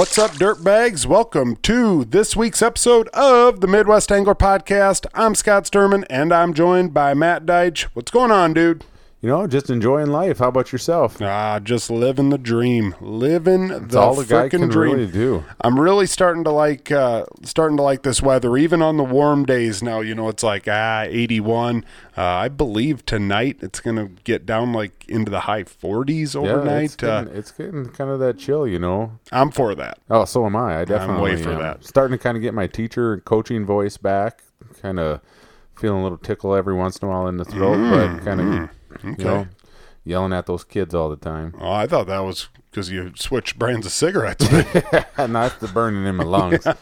What's up, dirtbags? Welcome to this week's episode of the Midwest Angler Podcast. I'm Scott Sturman, and I'm joined by Matt Deitch. What's going on, dude? You know, just enjoying life. How about yourself? Ah, just living the dream, living That's the all the guy freaking can dream. really do. I'm really starting to like uh, starting to like this weather, even on the warm days. Now, you know, it's like ah, 81. Uh, I believe tonight it's gonna get down like into the high 40s Yeah, overnight. it's uh, getting, it's getting kind of that chill, you know. I'm for that. Oh, so am I. I definitely way for am. that. Starting to kind of get my teacher coaching voice back. Kind of feeling a little tickle every once in a while in the throat, but kind of Mm-hmm. Okay. you know yelling at those kids all the time. Oh, I thought that was because you switched brands of cigarettes. that's the burning in my lungs.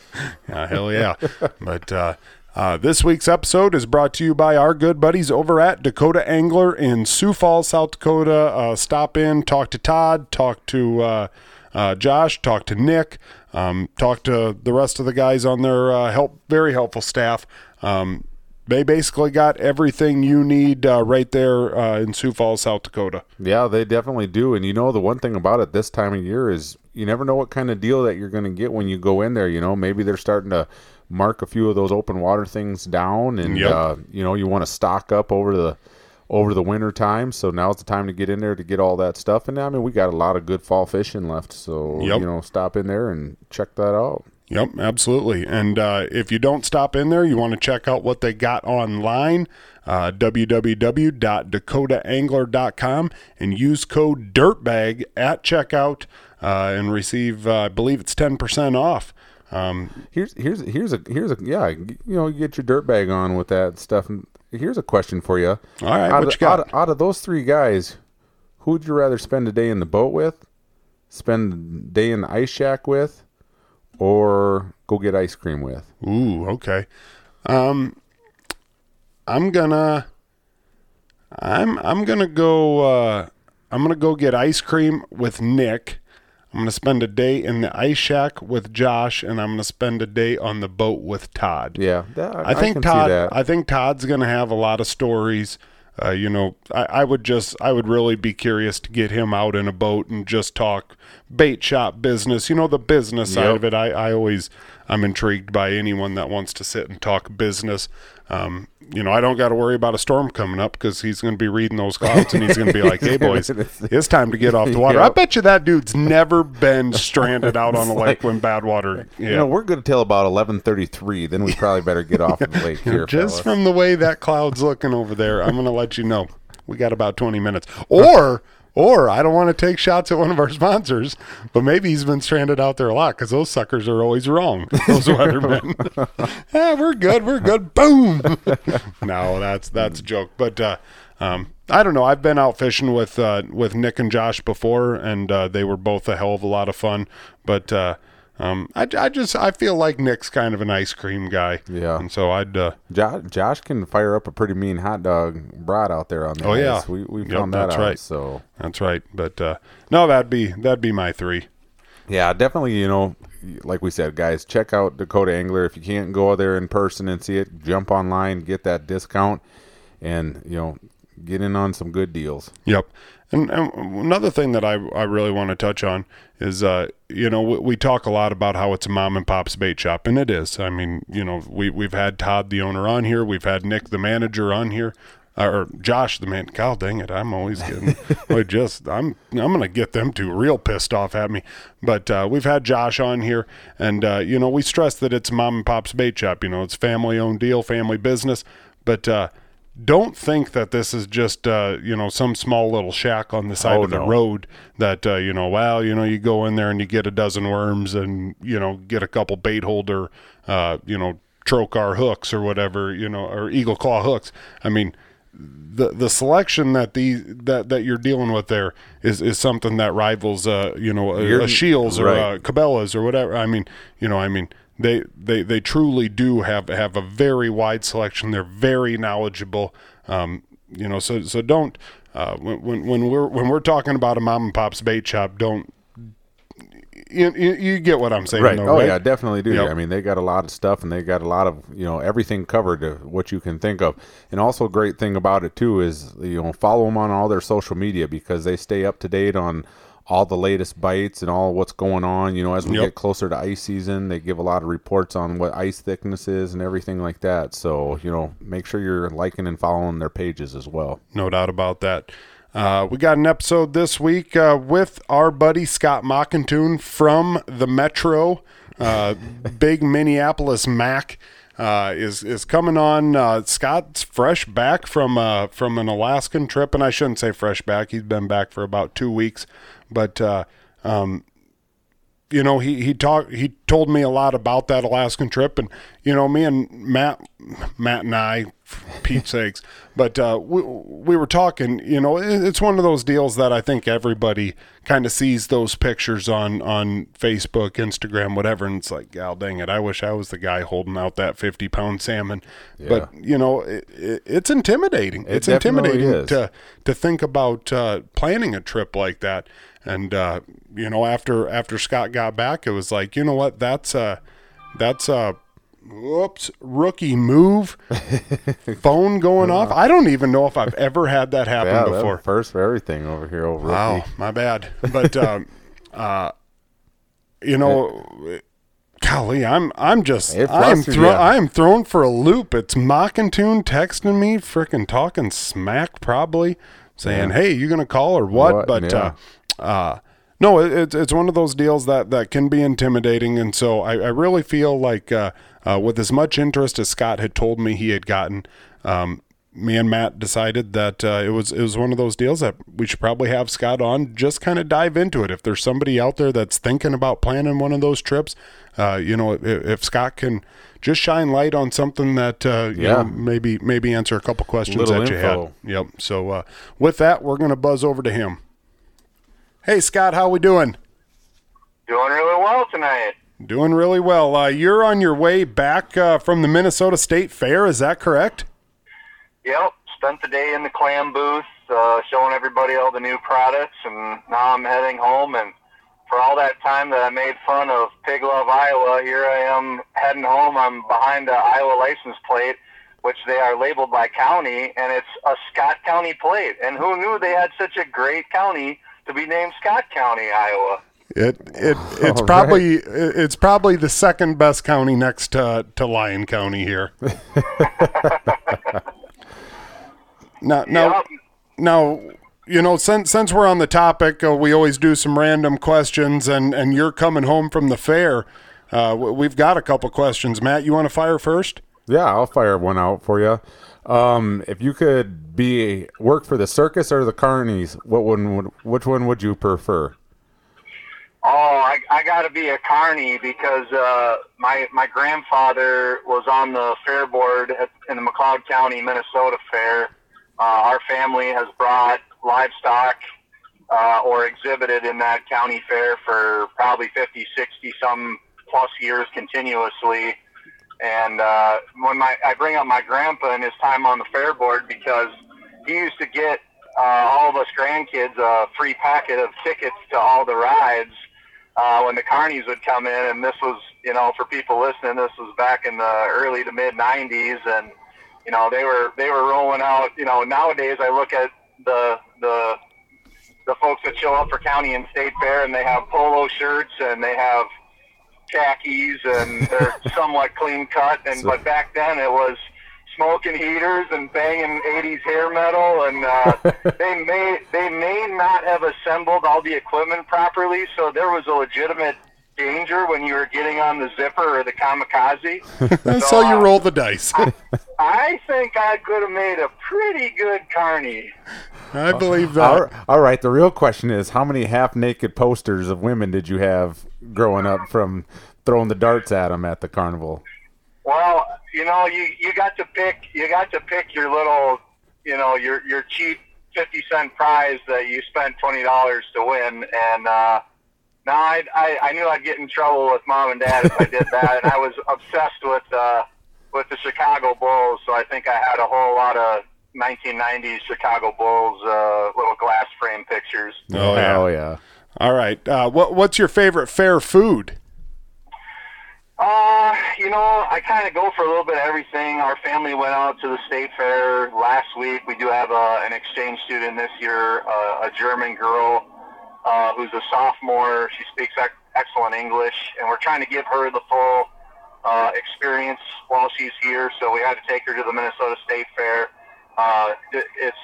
Yeah, hell yeah. but uh, uh, this week's episode is brought to you by our good buddies over at Dakota Angler in Sioux Falls, South Dakota. Uh, stop in, talk to Todd, talk to uh, uh, Josh, talk to Nick, um, talk to the rest of the guys on their uh, help, very helpful staff. Um, they basically got everything you need uh, right there uh, in Sioux Falls, South Dakota. Yeah, they definitely do. And you know, the one thing about it this time of year is you never know what kind of deal that you're going to get when you go in there. You know, maybe they're starting to mark a few of those open water things down, and Yep. uh, you know, you want to stock up over the over the winter time. So now's the time to get in there to get all that stuff. And I mean, we got a lot of good fall fishing left. So Yep. you know, stop in there and check that out. Yep, absolutely. And uh, if you don't stop in there, you want to check out what they got online, uh, www.dakotaangler.com, and use code DIRTBAG at checkout uh, and receive, uh, I believe it's 10% off. Um, Here's here's here's a here's a yeah you know you get your dirt bag on with that stuff. And here's a question for you. All right, out what of, you got? Out, of, out of those three guys, who would you rather spend a day in the boat with, spend a day in the ice shack with, or go get ice cream with? ooh, okay. Um, I'm gonna, I'm I'm gonna go. Uh, I'm gonna go get ice cream with Nick. I'm gonna spend a day in the ice shack with Josh, and I'm gonna spend a day on the boat with Todd. Yeah, that, I think can Todd. I think Todd's going to have a lot of stories. Uh, you know, I, I would just, I would really be curious to get him out in a boat and just talk bait shop business. You know, the business side of it. I, I always, I'm intrigued by anyone that wants to sit and talk business. Um, you know, I don't got to worry about a storm coming up because he's going to be reading those clouds and he's going to be like, "Hey, boys, it's time to get off the water." I bet you that dude's never been stranded out on a lake like- when bad water. Yeah. You know, we're good till about eleven thirty-three. Then we probably better get off the lake here, Just fellas. from the way that cloud's looking over there, I'm going to let you know we got about 20 minutes. Or, or I don't want to take shots at one of our sponsors, but maybe he's been stranded out there a lot because those suckers are always wrong. Those weathermen. yeah, we're good. We're good. Boom. no, that's that's a joke. But uh, um, I don't know. I've been out fishing with uh, with Nick and Josh before, and uh, they were both a hell of a lot of fun. But uh, um, I, I just I feel like Nick's kind of an ice cream guy. Yeah. and so I'd. Uh, Josh, Josh can fire up a pretty mean hot dog brat out there on the Oh, yeah. ice. We we Yep, found that that's out. right. So That's right. But uh, no, that'd be that'd be my three. Yeah, definitely. You know, like we said, guys, check out Dakota Angler. If you can't go there in person and see it, jump online, get that discount, and you know, get in on some good deals. Yep. And, and another thing that I, I really want to touch on is, uh, you know, we, we talk a lot about how it's a mom and pop's bait shop, and it is. I mean, you know, we, we've had Todd, the owner, on here. We've had Nick, the manager, on here. Uh, or Josh, the man. God dang it! I'm always getting. I just I'm I'm gonna get them two real pissed off at me. But uh, we've had Josh on here, and uh, you know we stress that it's mom and pop's bait shop. You know it's family owned deal, family business. But uh, don't think that this is just uh, you know some small little shack on the side Oh, of the no. road that uh, you know well you know you go in there and you get a dozen worms and you know get a couple bait holder uh, you know Trokar hooks or whatever you know or eagle claw hooks i mean the the selection that the that that you're dealing with there is is something that rivals uh you know a, a Scheels or right. a Cabela's or whatever i mean you know i mean they they they truly do have have a very wide selection they're very knowledgeable um you know so so don't uh when when, when we're when we're talking about a mom and pop's bait shop don't you, you, you get what i'm saying Right. though, oh right? yeah, definitely do. Yep. I mean, they got a lot of stuff, and they got a lot of you know everything covered of what you can think of. And also, a great thing about it too is you know follow them on all their social media because they stay up to date on all the latest bites and all what's going on. You know, as we Yep. get closer to ice season, they give a lot of reports on what ice thickness is and everything like that. So, you know, make sure you're liking and following their pages as well. No doubt about that. Uh, we got an episode this week uh, with our buddy Scott Mackenthun from the Metro, uh, big Minneapolis Mac. Uh, is is coming on. Uh, Scott's fresh back from uh, from an Alaskan trip, and I shouldn't say fresh back. He's been back for about two weeks, but uh, um, you know, he he talked he told me a lot about that Alaskan trip, and you know, me and Matt, Matt and I, Pete's sakes, but uh, we we were talking. You know, it's one of those deals that I think everybody kind of sees those pictures on on Facebook, Instagram, whatever, and it's like, God dang it, I wish I was the guy holding out that fifty pound salmon. But you know, it, it, it's intimidating. it's intimidating is. to to think about uh, planning a trip like that. And uh, you know, after after Scott got back, it was like, you know what? That's a that's a whoops rookie move. Phone going off. I don't even know if I've ever had that happen Yeah, that before. first for everything over here over Wow, my bad. But um, uh, you know, golly, I'm I'm just I'm thro- I'm thrown for a loop. It's Mackenthun texting me, freaking talking smack, probably saying, "Hey, you gonna call or what?" What? But Yeah. uh, uh, no, it, it's it's one of those deals that that can be intimidating, and so I, I really feel like uh, uh, with as much interest as Scott had told me he had gotten. Um, me and Matt decided that uh, it was it was one of those deals that we should probably have Scott on, just kind of dive into it. If there's somebody out there that's thinking about planning one of those trips, uh, you know, if, if Scott can just shine light on something that uh, you Yeah. know, maybe maybe answer a couple questions Little that you info. had. Yep. So uh, with that, we're gonna buzz over to him. Hey Scott, how are we doing? Doing really well tonight. Doing really well. Uh, you're on your way back uh, from the Minnesota State Fair. Is that correct? Yep, spent the day in the clam booth, uh, showing everybody all the new products, and now I'm heading home. And for all that time that I made fun of Pig Love, Iowa, here I am heading home. I'm behind the Iowa license plate, which they are labeled by county, and it's a Scott County plate. And who knew they had such a great county to be named Scott County, Iowa? It it it's All probably it's probably the second best county next to to Lyon County here. now now Yep. now you know since since we're on the topic, uh, we always do some random questions, and and you're coming home from the fair. Uh, we've got a couple questions. Matt, you want to fire first? Yeah, I'll fire one out for you. Um, if you could be work for the circus or the carnies, what one would which one would you prefer? Oh, I, I got to be a carney because uh, my my grandfather was on the fair board at, in the McLeod County, Minnesota Fair. Uh, our family has brought livestock uh, or exhibited in that county fair for probably 50, 60 some plus years continuously. And uh, when my I bring up my grandpa and his time on the fair board because he used to get uh, all of us grandkids a free packet of tickets to all the rides uh, when the carnies would come in. And this was, you know, for people listening, this was back in the early to mid '90s, and you know they were they were rolling out. You know, nowadays I look at the the the folks that show up for county and state fair, and they have polo shirts and they have khakis and they're somewhat clean cut. And but back then it was smoking heaters and banging 80s hair metal and uh, they may they may not have assembled all the equipment properly so there was a legitimate danger when you were getting on the zipper or the kamikaze That's so you uh, roll the dice. i think i could have made a pretty good carney I believe that. All, all right, the real question is how many half naked posters of women did you have growing up from throwing the darts at them at the carnival? Well, you know, you you got to pick you got to pick your little, you know, your your cheap fifty cent prize that you spent twenty dollars to win, and uh, now I, I I knew I'd get in trouble with mom and dad if I did that, and I was obsessed with uh, with the Chicago Bulls, so I think I had a whole lot of 1990s Chicago Bulls uh, little glass frame pictures. Oh yeah. Oh yeah. All right. Uh, what what's your favorite fair food? Uh, you know, I kind of go for a little bit of everything. Our family went out to the state fair last week. We do have uh, an exchange student this year, uh, a German girl uh, who's a sophomore. She speaks ec- excellent English, and we're trying to give her the full uh, experience while she's here. So we had to take her to the Minnesota State Fair. Uh, it- it's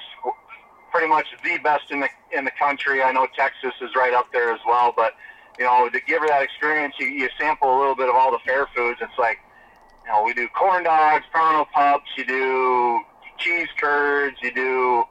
pretty much the best in the in the country. I know Texas is right up there as well, but you know to give her that experience, you, you sample a little bit of all the fair foods. It's like you know we do corn dogs, Pronto pups, you do cheese curds, you do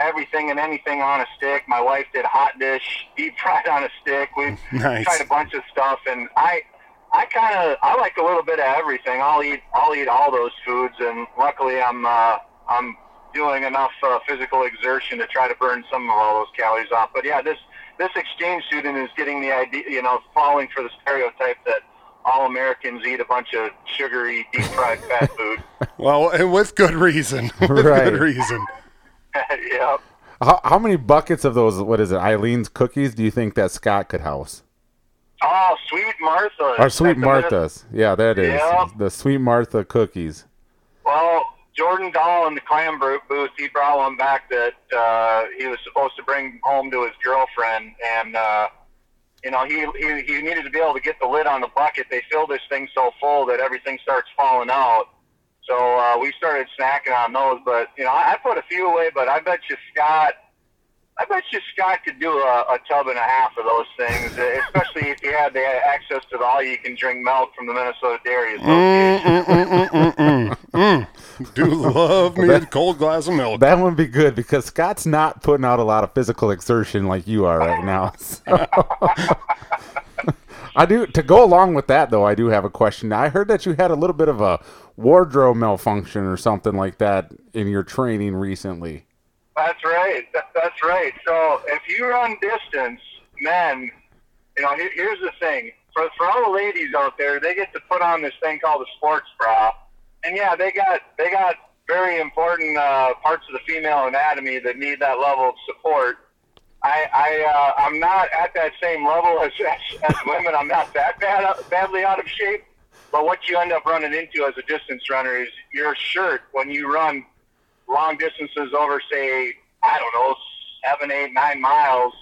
everything and anything on a stick. My wife did hot dish, deep fried on a stick. We've Nice. tried a bunch of stuff, and I. I kind of I like a little bit of everything. I'll eat I'll eat all those foods, and luckily I'm uh, I'm doing enough uh, physical exertion to try to burn some of all those calories off. But yeah, this this exchange student is getting the idea, you know, falling for the stereotype that all Americans eat a bunch of sugary, deep fried fat food. Well, and with good reason. with Right. good reason. yeah. How, how many buckets of those? What is it? Eileen's cookies? Do you think that Scott could house? Oh, Sweet Martha. Or Sweet At Martha's? Yeah, that is Yep. the Sweet Martha cookies. Well, Jordan Dahl in the clam booth, he brought one back that uh, he was supposed to bring home to his girlfriend, and uh, you know he, he he needed to be able to get the lid on the bucket. They fill this thing so full that everything starts falling out. So uh, we started snacking on those, but you know I, I put a few away, but I bet you Scott. I bet you Scott could do a, a tub and a half of those things, especially if he had the access to the all-you-can-drink milk from the Minnesota Dairy Association. Mm, mm, mm, mm, mm, mm. Do love me a cold glass of milk. That would be good because Scott's not putting out a lot of physical exertion like you are right now. So. I do to go along with that though. I do have a question. I heard that you had a little bit of a wardrobe malfunction or something like that in your training recently. That's right. That's right. So if you run distance, men, you know, here, here's the thing. For, for all the ladies out there, they get to put on this thing called a sports bra, and yeah, they got they got very important uh, parts of the female anatomy that need that level of support. I, I uh, I'm not at that same level as, as, as women. I'm not that bad badly out of shape. But what you end up running into as a distance runner is your shirt when you run long distances over, say, I don't know, seven, eight, nine miles,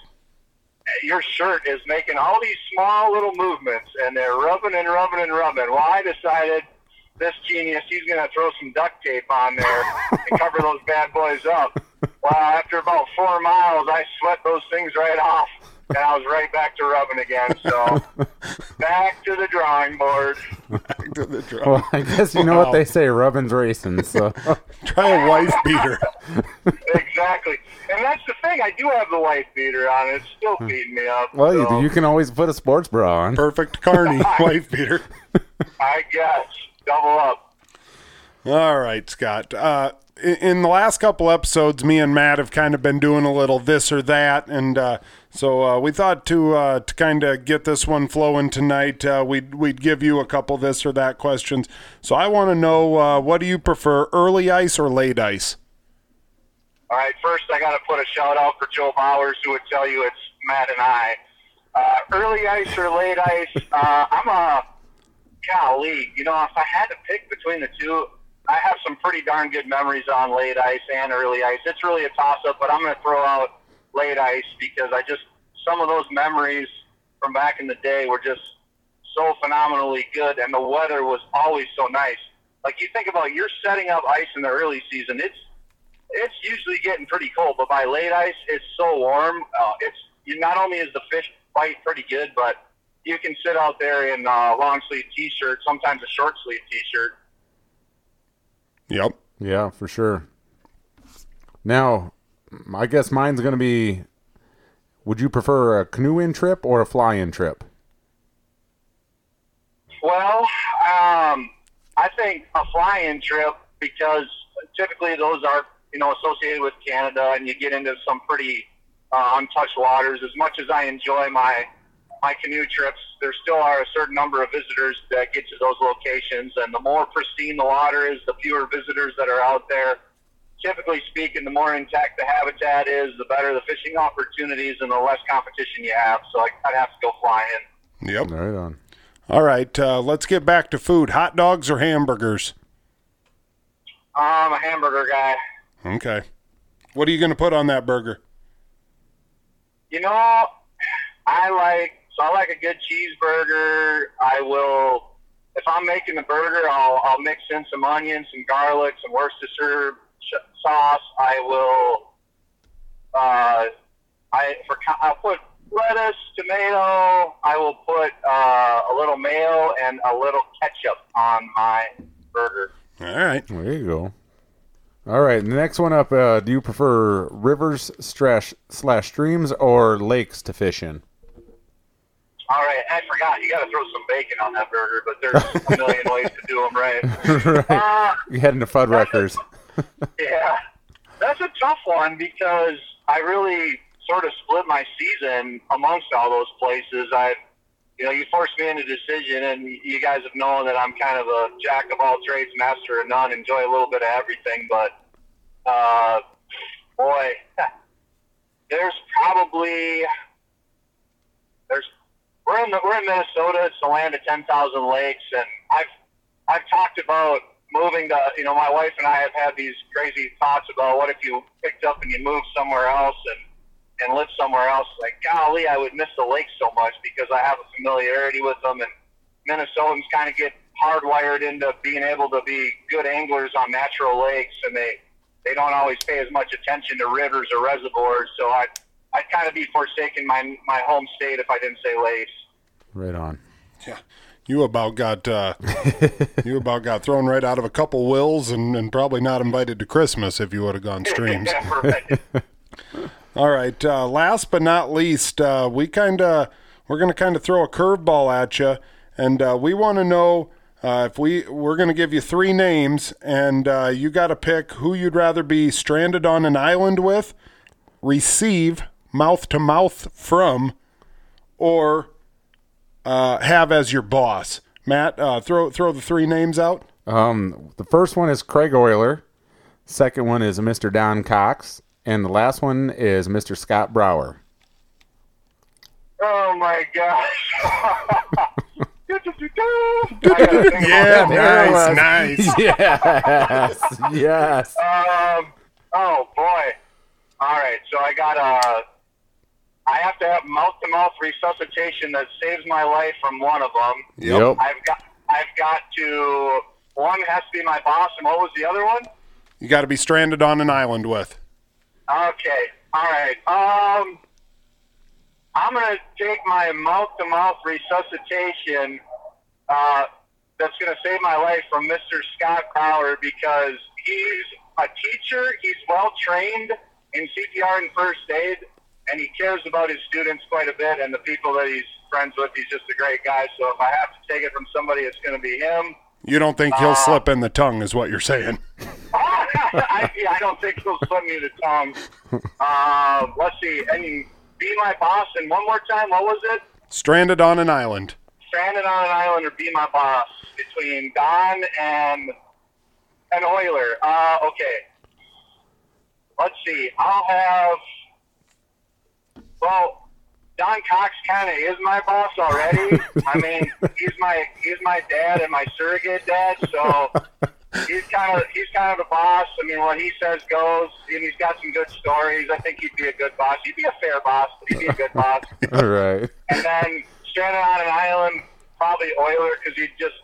your shirt is making all these small little movements, and they're rubbing and rubbing and rubbing. Well, I decided this genius, he's going to throw some duct tape on there and cover those bad boys up. Well, after about four miles, I sweat those things right off, and I was right back to rubbing again. So, back to the drawing board. Back to the drum. Well, I guess you know Wow. what they say, rubbing's racing. So Try a wife beater. exactly. And that's the thing. I do have the wife beater on. It's still beating me up. well, you, so you can always put a sports bra on. Perfect carny wife beater. I guess double up. All right, Scott. Uh, in, in the last couple episodes, me and Matt have kind of been doing a little this or that, and uh, so uh, we thought to uh, to kind of get this one flowing tonight, uh, we'd we'd give you a couple this or that questions. So I want to know uh, what do you prefer, early ice or late ice? All right. First, I got to put a shout out for Joe Bowers, who would tell you it's Matt and I. Uh, early ice or late ice? Uh, I'm a golly. You know, if I had to pick between the two, I have some pretty darn good memories on late ice and early ice. It's really a toss up, but I'm going to throw out late ice because I just some of those memories from back in the day were just so phenomenally good, and the weather was always so nice. Like you think about, you're setting up ice in the early season. It's it's usually getting pretty cold, but by late ice, it's so warm. Uh, it's you not only is the fish bite pretty good, but you can sit out there in a long sleeve t-shirt, sometimes a short sleeve t-shirt. Yep. Yeah, for sure. Now, I guess mine's going to be would you prefer a canoe in trip or a fly in trip? Well, um, I think a fly-in trip because typically those are you know associated with Canada, and you get into some pretty uh, untouched waters. As much as I enjoy my my canoe trips, there still are a certain number of visitors that get to those locations, and the more pristine the water is, the fewer visitors that are out there. Typically speaking, the more intact the habitat is, the better the fishing opportunities, and the less competition you have. So I, I'd have to go fly-in. Yep. Right on. All right. Uh, let's get back to food. Hot dogs or hamburgers? I'm a hamburger guy. Okay. What are you going to put on that burger? You know, I like so I like a good cheeseburger. I will if I'm making the burger, I'll I'll mix in some onions, some garlic, some Worcestershire sh- sauce. I will uh, I for I'll put lettuce, tomato. I will put uh, a little mayo and a little ketchup on my burger. All right. There you go. All right, the next one up. Uh, do you prefer rivers slash slash streams or lakes to fish in? All right, I forgot. You got to throw some bacon on that burger, but there's a million ways to do them right. right. Uh, You heading to Fuddruckers. Yeah, that's a tough one because I really sort of split my season amongst all those places. I, you know, you forced me into decision, and you guys have known that I'm kind of a jack of all trades, master of none. Enjoy a little bit of everything, but uh, boy, there's probably there's we're in the, we're in Minnesota. It's the land of ten thousand lakes, and I've I've talked about moving to, you know, my wife and I have had these crazy thoughts about what if you picked up and you moved somewhere else and, and lived somewhere else. Like, golly, I would miss the lakes so much because I have a familiarity with them. And Minnesotans kind of get hardwired into being able to be good anglers on natural lakes, and they, they don't always pay as much attention to rivers or reservoirs. So I'd, I'd kind of be forsaking my, my home state if I didn't say lakes. Right on. Yeah. You about got uh, you about got thrown right out of a couple wills and, and probably not invited to Christmas if you would have gone streams. Yeah, right. All right. Uh, last but not least, uh, we kind of we're going to kind of throw a curveball at you, and uh, we want to know uh, if we we're going to give you three names, and uh, you got to pick who you'd rather be stranded on an island with, receive mouth to mouth from, or uh, have as your boss. Matt, uh, throw throw the three names out. Um, the first one is Craig Euler. Second one is Mr. Don Cox, and the last one is Mr. Scott Brower. Oh my gosh. Yeah, There it was. nice. yes, yes. Um. Oh boy. All right. So I got a. I have to have mouth-to-mouth resuscitation that saves my life from one of them. Yep. I've got. I've got to. One has to be my boss, and what was the other one? You got to be stranded on an island with. Okay. All right. Um. I'm gonna take my mouth-to-mouth resuscitation. Uh, that's gonna save my life from Mr. Scott Brower because he's a teacher. He's well trained in CPR and first aid, and he cares about his students quite a bit and the people that he's friends with. He's just a great guy. So if I have to take it from somebody, it's gonna be him. You don't think he'll slip in the tongue, is what you're saying? I, yeah, I don't think he'll slip me the tongue. Uh, let's see. And be my boss. And one more time, what was it? Stranded on an island. Stranded on an island or be my boss between Don and an Oiler. Uh, okay. Let's see. I'll have. Well, Don Cox kind of is my boss already. I mean, he's my he's my dad and my surrogate dad, so he's kind of he's kind of the boss. I mean, what he says goes, and he's got some good stories. I think he'd be a good boss. He'd be a fair boss, but he'd be a good boss. All right. And then stranded on an island, probably Oiler, because he'd just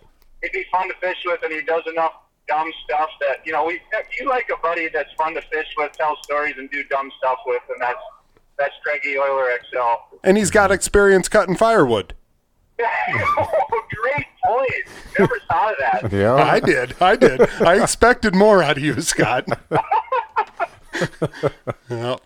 he'd be fun to fish with, and he does enough dumb stuff that you know we you like a buddy that's fun to fish with, tell stories, and do dumb stuff with, and that's that's Craigie Euler XL. And he's got experience cutting firewood. Great point. Never thought of that. Yeah. I did. I did. I expected more out of you, Scott. Well,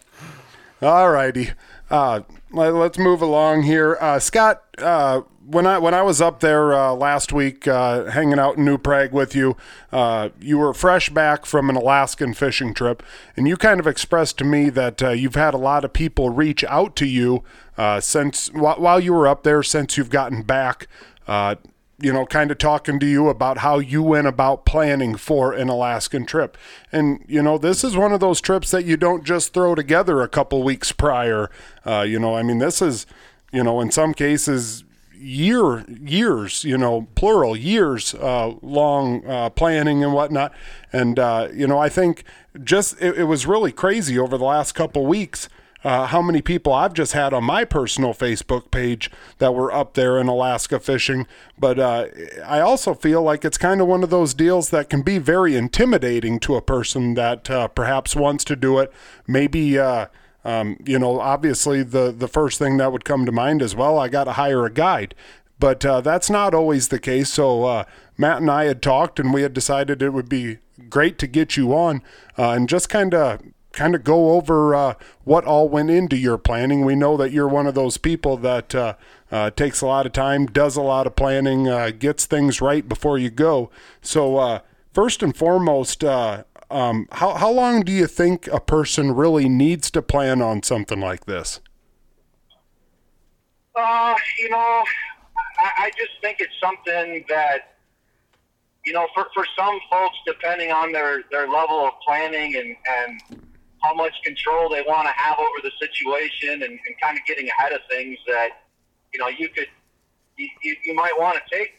All righty. Uh, let, us move along here. Uh, Scott, uh, when I when I was up there uh, last week, uh, hanging out in New Prague with you, uh, you were fresh back from an Alaskan fishing trip, and you kind of expressed to me that uh, you've had a lot of people reach out to you uh, since wh- while you were up there, since you've gotten back. Uh, you know, kind of talking to you about how you went about planning for an Alaskan trip. And, you know, this is one of those trips that you don't just throw together a couple weeks prior. You know, I mean, this is, you know, in some cases, year years you know plural years uh, long uh, planning and whatnot and uh, you know i think just it, it was really crazy over the last couple weeks uh, how many people I've just had on my personal Facebook page that were up there in Alaska fishing. But uh, I also feel like it's kind of one of those deals that can be very intimidating to a person that uh, perhaps wants to do it. Maybe. Um, you know, obviously the the first thing that would come to mind is, well, I got to hire a guide, but uh, that's not always the case. So uh, Matt and I had talked, and we had decided it would be great to get you on uh, and just kind of kind of go over uh, what all went into your planning. We know that you're one of those people that uh, uh, takes a lot of time, does a lot of planning, uh, gets things right before you go. So, uh, first and foremost, uh, um, how, how long do you think a person really needs to plan on something like this? Uh, you know, I, I just think it's something that, you know, for, for some folks, depending on their, their level of planning and, and how much control they want to have over the situation and, and kind of getting ahead of things that, you know, you could, you, you might want to take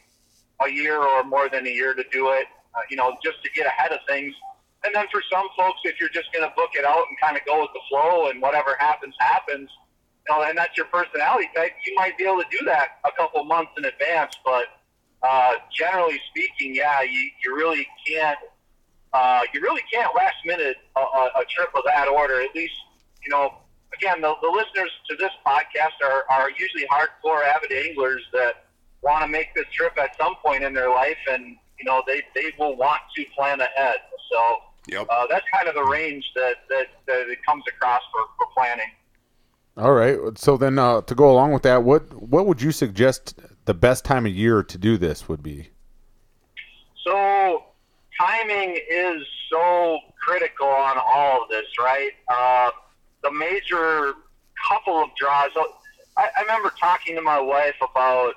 a year or more than a year to do it, uh, you know, just to get ahead of things. And then for some folks, if you're just going to book it out and kind of go with the flow and whatever happens, happens, you know, and that's your personality type, you might be able to do that a couple months in advance. But uh, generally speaking, yeah, you, you really can't uh, you really can't last minute a, a, a trip of that order. At least, you know, again, the, the listeners to this podcast are, are usually hardcore avid anglers that want to make this trip at some point in their life, and you know, they, they will want to plan ahead. So yep. uh, that's kind of the range that, that, that it comes across for, for planning. All right. So then, uh, to go along with that, what what would you suggest the best time of year to do this would be? So timing is so critical on all of this, right? Uh, the major couple of draws. I, I remember talking to my wife about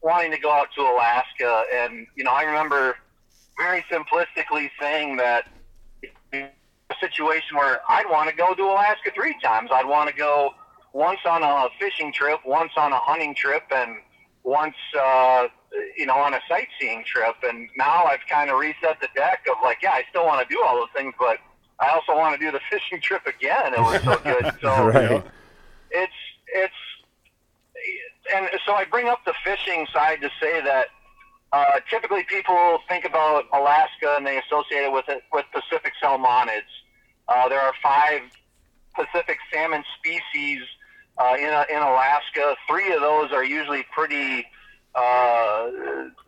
wanting to go out to Alaska, and you know, I remember very simplistically saying that a situation where I'd want to go to Alaska three times. I'd want to go once on a fishing trip, once on a hunting trip, and once uh, you know, on a sightseeing trip. And now I've kind of reset the deck of like, yeah, I still want to do all those things, but I also want to do the fishing trip again. It was so good. So right. it's it's and so I bring up the fishing side to say that uh, typically people think about Alaska and they associate it with it with Pacific salmonids. Uh, there are five Pacific salmon species uh, in in Alaska. Three of those are usually pretty uh,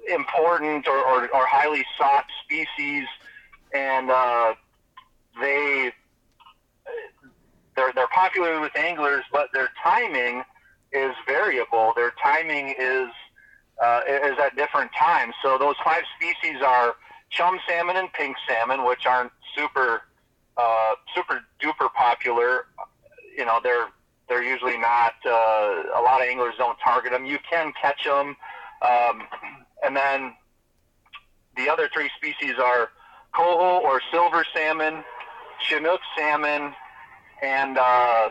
important or, or, or, highly sought species, and uh, they they're they're popular with anglers, but their timing is variable. Their timing is uh, is at different times. So those five species are chum salmon and pink salmon, which aren't super uh, super duper popular. You know, they're they're usually not. Uh, a lot of anglers don't target them. You can catch them um, and then the other three species are coho or silver salmon, chinook salmon, and uh,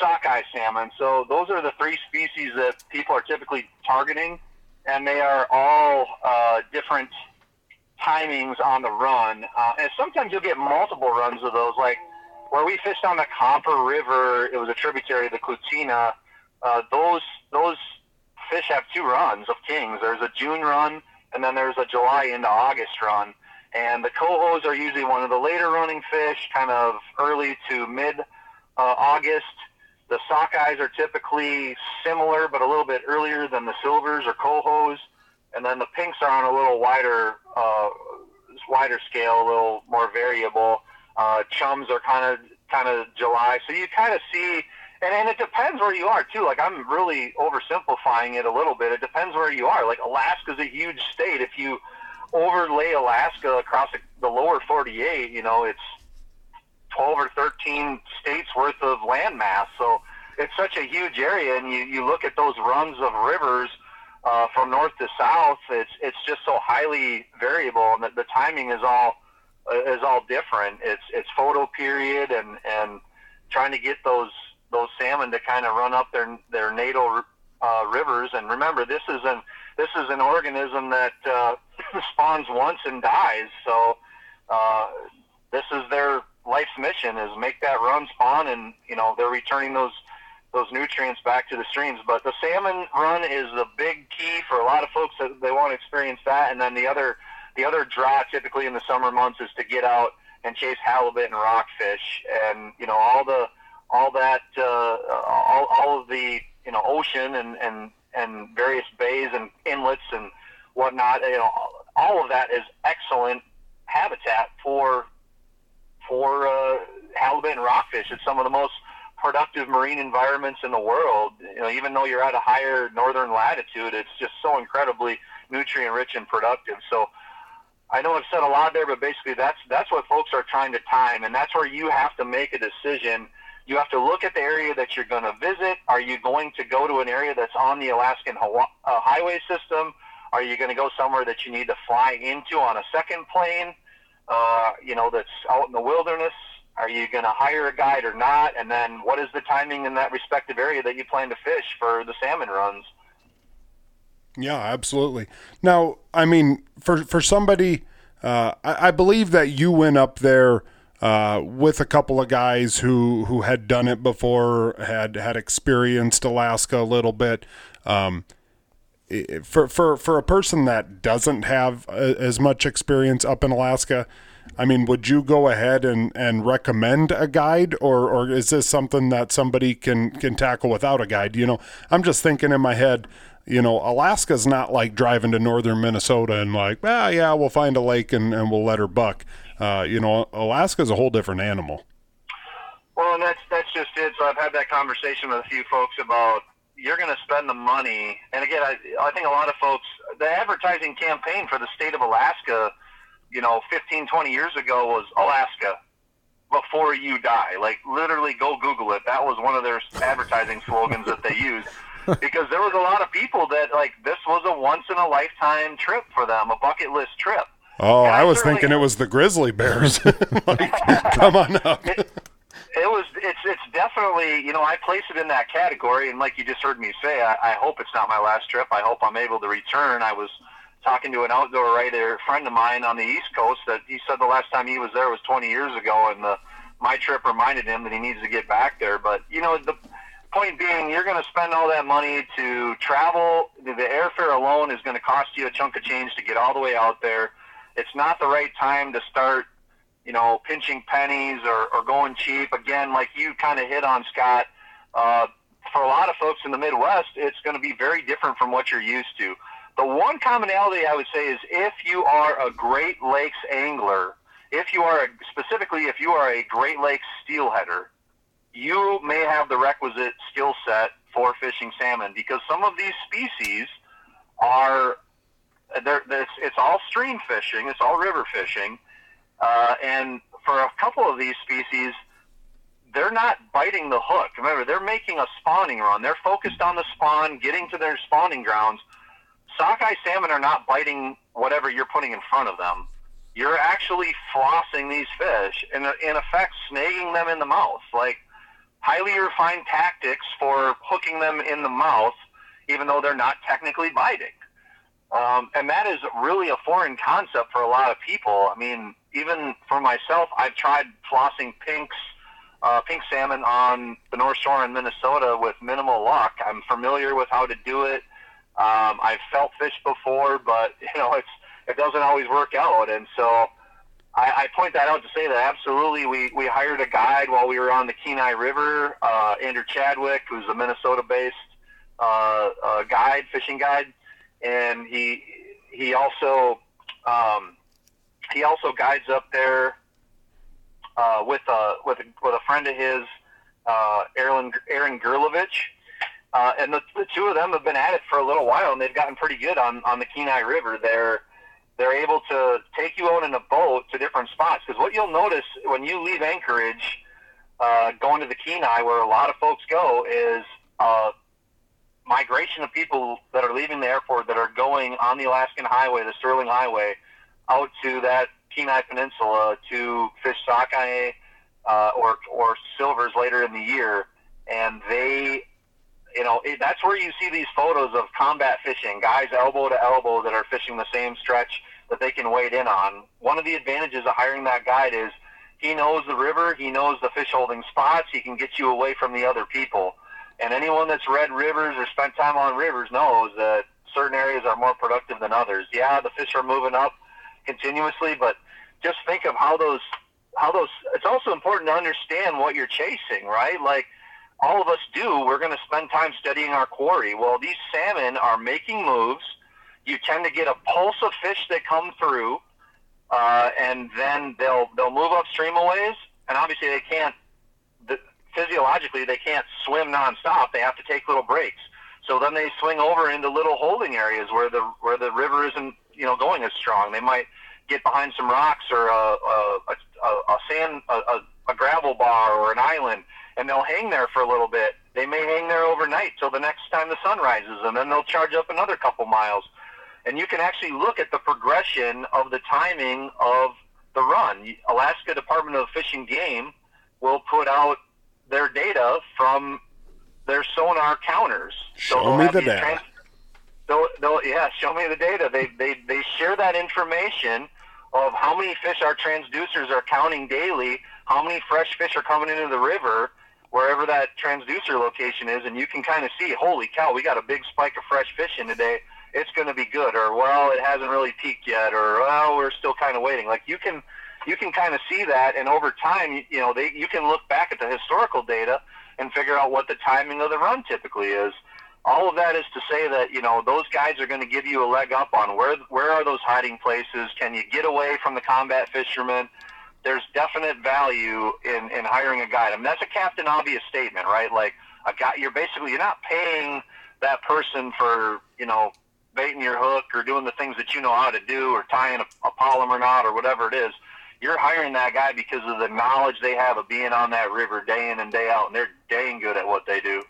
sockeye salmon. So those are the three species that people are typically targeting, and they are all uh, different timings on the run. Uh, and sometimes you'll get multiple runs of those, like where we fished on the Copper River. It was a tributary of the Klutina. Uh, those those fish have two runs of kings. There's a June run, and then there's a July into August run. And the cohos are usually one of the later running fish, kind of early to mid uh, August. The sockeyes are typically similar, but a little bit earlier than the silvers or cohos. And then the pinks are on a little wider, uh, wider scale, a little more variable. Uh, chums are kind of kind of July. So you kind of see and and it depends where you are too. Like I'm really oversimplifying it a little bit. It depends where you are. Like Alaska's a huge state. If you overlay Alaska across the lower 48, you know, it's 12 or 13 states worth of landmass. So it's such a huge area, and you you look at those runs of rivers. Uh, from north to south, it's it's just so highly variable, and the, the timing is all uh, is all different. It's it's photo period and and trying to get those those salmon to kind of run up their their natal uh, rivers. And remember, this is an this is an organism that uh, spawns once and dies. So uh, this is their life's mission is make that run spawn, and you know they're returning those those nutrients back to the streams. But the salmon run is the big key for a lot of folks that they want to experience that. And then the other the other draw typically in the summer months is to get out and chase halibut and rockfish, and you know all the all that uh, all, all of the you know ocean and and and various bays and inlets and whatnot. You know all of that is excellent habitat for for uh, halibut and rockfish. It's some of the most productive marine environments in the world. You know, even though you're at a higher northern latitude, it's just so incredibly nutrient rich and productive. So I know I've said a lot there, but basically that's that's what folks are trying to time, and that's where you have to make a decision. You have to look at the area that you're going to visit. Are you going to go to an area that's on the Alaskan Hawaii, uh, highway system? Are you going to go somewhere that you need to fly into on a second plane? Uh, you know, that's out in the wilderness. Are you going to hire a guide or not? And then what is the timing in that respective area that you plan to fish for the salmon runs? Yeah, absolutely. Now, I mean, for for somebody, uh, I, I, believe that you went up there uh, with a couple of guys who who had done it before, had had experienced Alaska a little bit. Um, for for for a person that doesn't have a, as much experience up in Alaska, I mean, would you go ahead and, and recommend a guide, or or is this something that somebody can can tackle without a guide? You know, I'm just thinking in my head. You know, Alaska's not like driving to northern Minnesota and like, ah, yeah, we'll find a lake and, and we'll let her buck. Uh, you know, Alaska's a whole different animal. Well, and that's that's just it. So I've had that conversation with a few folks about you're going to spend the money. And again, I, I think a lot of folks, the advertising campaign for the state of Alaska, you know, 15, 20 years ago was Alaska before you die. Like literally go Google it. That was one of their advertising slogans that they used because there was a lot of people that like this was a once in a lifetime trip for them, a bucket list trip. Oh, I, I, was thinking it was the grizzly bears. like, come on up. It, it was it's it's definitely you know I place it in that category and like you just heard me say I, I hope it's not my last trip. I hope I'm able to return. I was talking to an outdoor writer friend of mine on the East Coast that he said the last time he was there was 20 years ago and the my trip reminded him that he needs to get back there. But you know the point being you're going to spend all that money to travel. The airfare alone is going to cost you a chunk of change to get all the way out there. It's not the right time to start you know, pinching pennies or, or going cheap. Again, like you kind of hit on, Scott, uh, for a lot of folks in the Midwest, it's going to be very different from what you're used to. The one commonality I would say is if you are a Great Lakes angler, if you are a, specifically if you are a Great Lakes steelheader, you may have the requisite skill set for fishing salmon because some of these species are it's, it's all stream fishing, it's all river fishing, uh, and for a couple of these species, they're not biting the hook. Remember, they're making a spawning run. They're focused on the spawn, getting to their spawning grounds. Sockeye salmon are not biting whatever you're putting in front of them. You're actually flossing these fish and, in effect, snagging them in the mouth. Like highly refined tactics for hooking them in the mouth, even though they're not technically biting. Um, and that is really a foreign concept for a lot of people. I mean, even for myself, I've tried flossing pinks, uh, pink salmon on the North Shore in Minnesota with minimal luck. I'm familiar with how to do it. Um, I've felt fish before, but you know, it's it doesn't always work out. And so I, I point that out to say that absolutely we, we hired a guide while we were on the Kenai River, uh, Andrew Chadwick, who's a Minnesota-based uh, uh, guide, fishing guide and he he also um, he also guides up there uh, with a with a, with a friend of his, uh, Aaron Aaron Gerlovich. Uh, and the, the two of them have been at it for a little while, and they've gotten pretty good on, on the Kenai River. They're they're able to take you out in a boat to different spots. Because what you'll notice when you leave Anchorage, uh, going to the Kenai, where a lot of folks go, is uh, migration of people that are leaving the airport that are going on the Alaskan Highway, the Sterling Highway, out to that Kenai Peninsula to fish sockeye uh, or or silvers later in the year, and they, you know, it, that's where you see these photos of combat fishing, guys elbow to elbow that are fishing the same stretch that they can wade in on. One of the advantages of hiring that guide is he knows the river. He knows the fish holding spots. He can get you away from the other people. And anyone that's read rivers or spent time on rivers knows that certain areas are more productive than others. Yeah, the fish are moving up continuously, but just think of how those how those. It's also important to understand what you're chasing, right? Like all of us do. We're going to spend time studying our quarry. Well, these salmon are making moves. You tend to get a pulse of fish that come through, uh, and then they'll they'll move upstream a ways, and obviously they can't. Physiologically, they can't swim nonstop. They have to take little breaks. So then they swing over into little holding areas where the where the river isn't you know going as strong. They might get behind some rocks or a, a, a, a sand a, a, a gravel bar or an island, and they'll hang there for a little bit. They may hang there overnight till the next time the sun rises, and then they'll charge up another couple miles. And you can actually look at the progression of the timing of the run. Alaska Department of Fish and Game will put out their data from their sonar counters. Show so me the data. Trans- they'll, they'll, yeah, show me the data. They, they, they share that information of how many fish our transducers are counting daily, how many fresh fish are coming into the river, wherever that transducer location is, and you can kind of see, holy cow, we got a big spike of fresh fish in today. It's going to be good, or well, it hasn't really peaked yet, or well, we're still kind of waiting. Like you can, you can kind of see that, and over time, you know, they you can look back at the historical data and figure out what the timing of the run typically is. All of that is to say that you know those guys are going to give you a leg up on where where are those hiding places? Can you get away from the combat fishermen? There's definite value in in hiring a guide. I mean that's a captain obvious statement, right? Like a guy, you're basically you're not paying that person for you know baiting your hook or doing the things that you know how to do or tying a, a Palomar knot or whatever it is you're hiring that guy because of the knowledge they have of being on that river day in and day out, and they're dang good at what they do.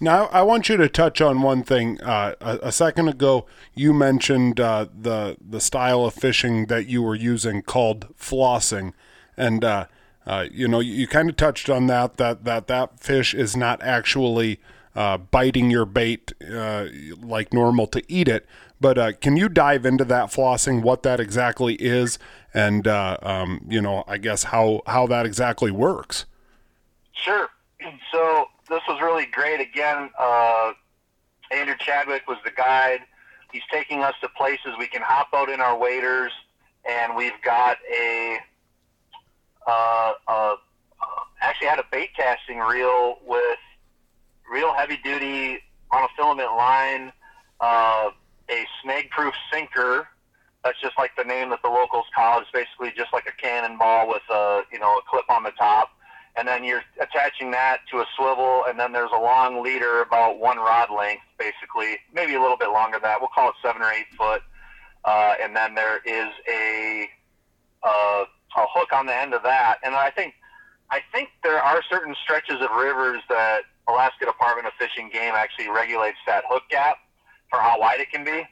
Now, I want you to touch on one thing. Uh, a, a, second ago, you mentioned uh, the the style of fishing that you were using called flossing, and uh, uh you know you, you kind of touched on that that that that fish is not actually uh, biting your bait uh, like normal to eat it. But can you dive into that flossing, what that exactly is, and um, you know I guess how how that exactly works? Sure. So this was really great. Again, uh, Andrew Chadwick was the guide. He's taking us to places we can hop out in our waders, and we've got a, uh, uh, actually had a bait casting reel with real heavy duty monofilament line, uh, a snag-proof sinker. That's just like the name that the locals call it. It's basically just like a cannonball with a you know a clip on the top and then you're attaching that to a swivel, and then there's a long leader about one rod length, basically, maybe a little bit longer than that. We'll call it seven or eight foot, uh, and then there is a uh, a hook on the end of that. And I think I think there are certain stretches of rivers that Alaska Department of Fish and Game actually regulates that hook gap for how wide it can be.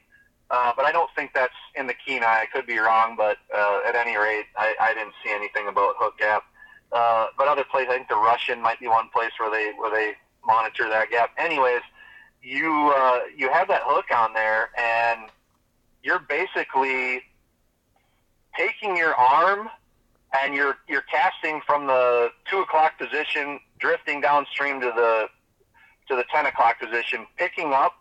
Uh, but I don't think that's in the Kenai. I could be wrong, but uh, at any rate, I, I didn't see anything about hook gap. Uh, but other places, I think the Russian might be one place where they where they monitor that gap. Anyways, you uh, you have that hook on there, and you're basically taking your arm and you're you're casting from the two o'clock position, drifting downstream to the to the ten o'clock position, picking up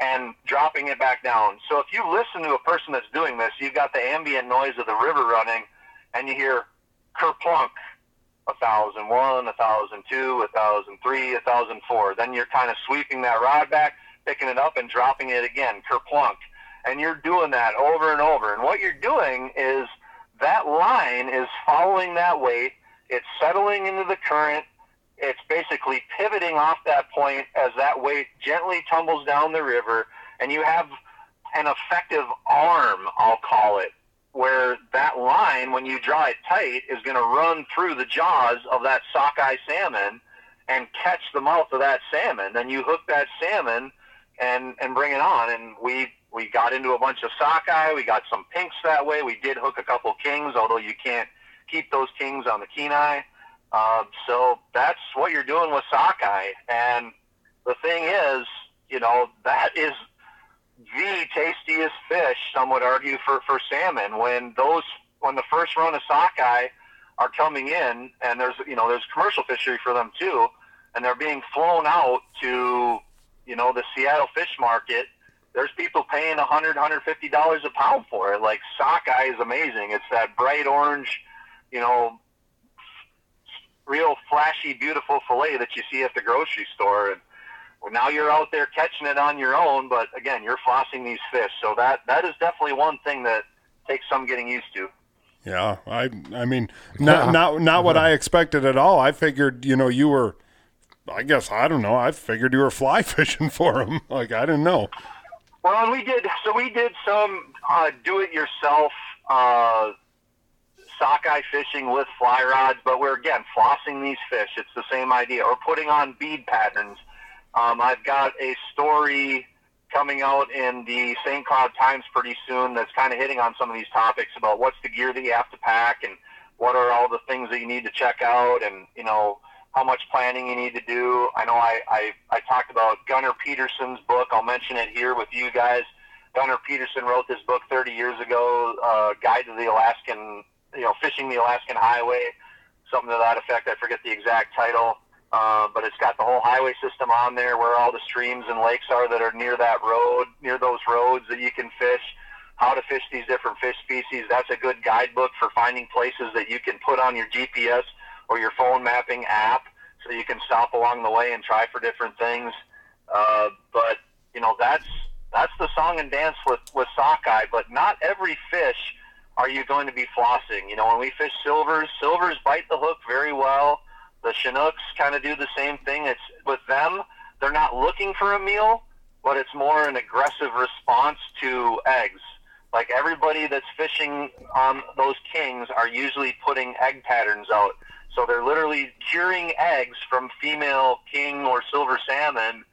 and dropping it back down. So if you listen to a person that's doing this, you've got the ambient noise of the river running, and you hear kerplunk, a thousand one, a thousand two, a thousand three, a thousand four. Then you're kind of sweeping that rod back, picking it up and dropping it again, kerplunk. And you're doing that over and over. And what you're doing is that line is following that weight. It's settling into the current. It's basically pivoting off that point as that weight gently tumbles down the river. And you have an effective arm, I'll call it, where that line, when you draw it tight, is going to run through the jaws of that sockeye salmon and catch the mouth of that salmon. Then you hook that salmon and and bring it on. And we we got into a bunch of sockeye. We got some pinks that way. We did hook a couple kings, although you can't keep those kings on the Kenai. Uh, so that's what you're doing with sockeye. And the thing is, you know, that is the tastiest fish, some would argue, for, for salmon. When those when the first run of sockeye are coming in, and there's you know there's commercial fishery for them too, and they're being flown out to you know the Seattle fish market. There's people paying 100 150 dollars a pound for it. Like sockeye is amazing. It's that bright orange, you know, real flashy, beautiful fillet that you see at the grocery store. And well, now you're out there catching it on your own, but again, you're flossing these fish. So that that is definitely one thing that takes some getting used to. Yeah, I I mean, not not not what I expected at all. I figured, you know, you were. I guess I don't know. I figured you were fly fishing for them. Like I didn't know. Well, and we did. So we did some uh, do-it-yourself uh, sockeye fishing with fly rods, but we're again flossing these fish. It's the same idea, or putting on bead patterns. Um, I've got a story coming out in the St. Cloud Times pretty soon that's kind of hitting on some of these topics about what's the gear that you have to pack and what are all the things that you need to check out and, you know, how much planning you need to do. I know I, I, I talked about Gunnar Peterson's book. I'll mention it here with you guys. Gunnar Peterson wrote this book 30 years ago, uh, Guide to the Alaskan, you know, Fishing the Alaskan Highway, something to that effect. I forget the exact title. Uh, but it's got the whole highway system on there where all the streams and lakes are that are near that road, near those roads that you can fish, how to fish these different fish species. That's a good guidebook for finding places that you can put on your GPS or your phone mapping app so you can stop along the way and try for different things. Uh, but, you know, that's that's the song and dance with, with sockeye, but not every fish are you going to be flossing. You know, when we fish silvers, silvers bite the hook very well the Chinooks kind of do the same thing. It's with them, they're not looking for a meal, but it's more an aggressive response to eggs. Like everybody that's fishing on those kings are usually putting egg patterns out. So they're literally curing eggs from female king or silver salmon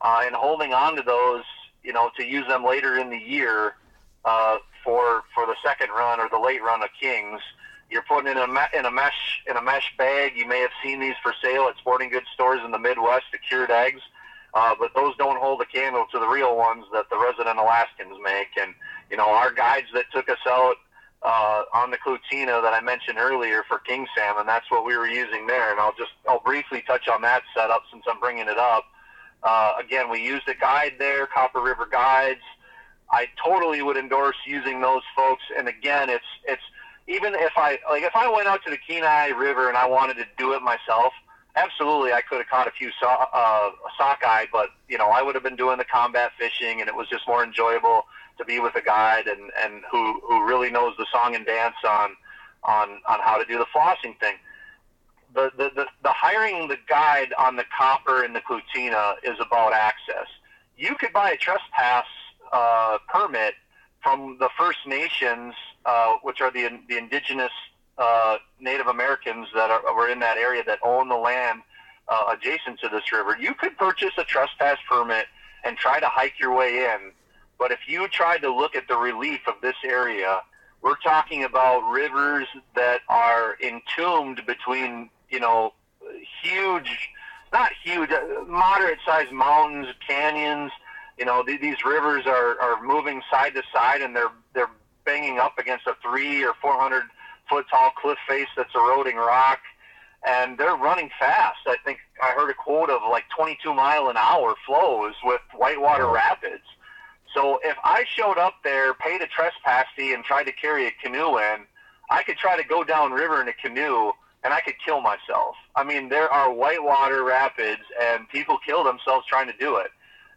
uh, and holding on to those, you know, to use them later in the year uh, for for the second run or the late run of kings. You're putting in a in a mesh in a mesh bag. You may have seen these for sale at sporting goods stores in the Midwest, the cured eggs. Uh, but those don't hold a candle to the real ones that the resident Alaskans make. And you know, our guides that took us out uh, on the Klutina that I mentioned earlier for king salmon, that's what we were using there. And I'll just I'll briefly touch on that setup since I'm bringing it up. Uh, again, we used a guide there, Copper River Guides. I totally would endorse using those folks. And again, it's it's even if I like if I went out to the Kenai River and I wanted to do it myself, absolutely I could have caught a few so, uh, sockeye, but you know I would have been doing the combat fishing, and it was just more enjoyable to be with a guide and and who who really knows the song and dance on on on how to do the flossing thing. The, the, the, the hiring the guide on the copper and the Klutina is about access. You could buy a trespass uh, permit from the First Nations uh, which are the the indigenous uh, Native Americans that are, were in that area that own the land uh, adjacent to this river. You could purchase a trespass permit and try to hike your way in, but if you tried to look at the relief of this area, we're talking about rivers that are entombed between you know huge, not huge, uh, moderate-sized mountains, canyons. You know, th- these rivers are, are moving side to side, and they're they're banging up against a three or four hundred foot tall cliff face that's eroding rock, and they're running fast. I think I heard a quote of like 22 mile an hour flows with whitewater rapids. So if I showed up there, paid a trespass fee, and tried to carry a canoe in, I could try to go down river in a canoe and I could kill myself. I mean, there are whitewater rapids, and people kill themselves trying to do it.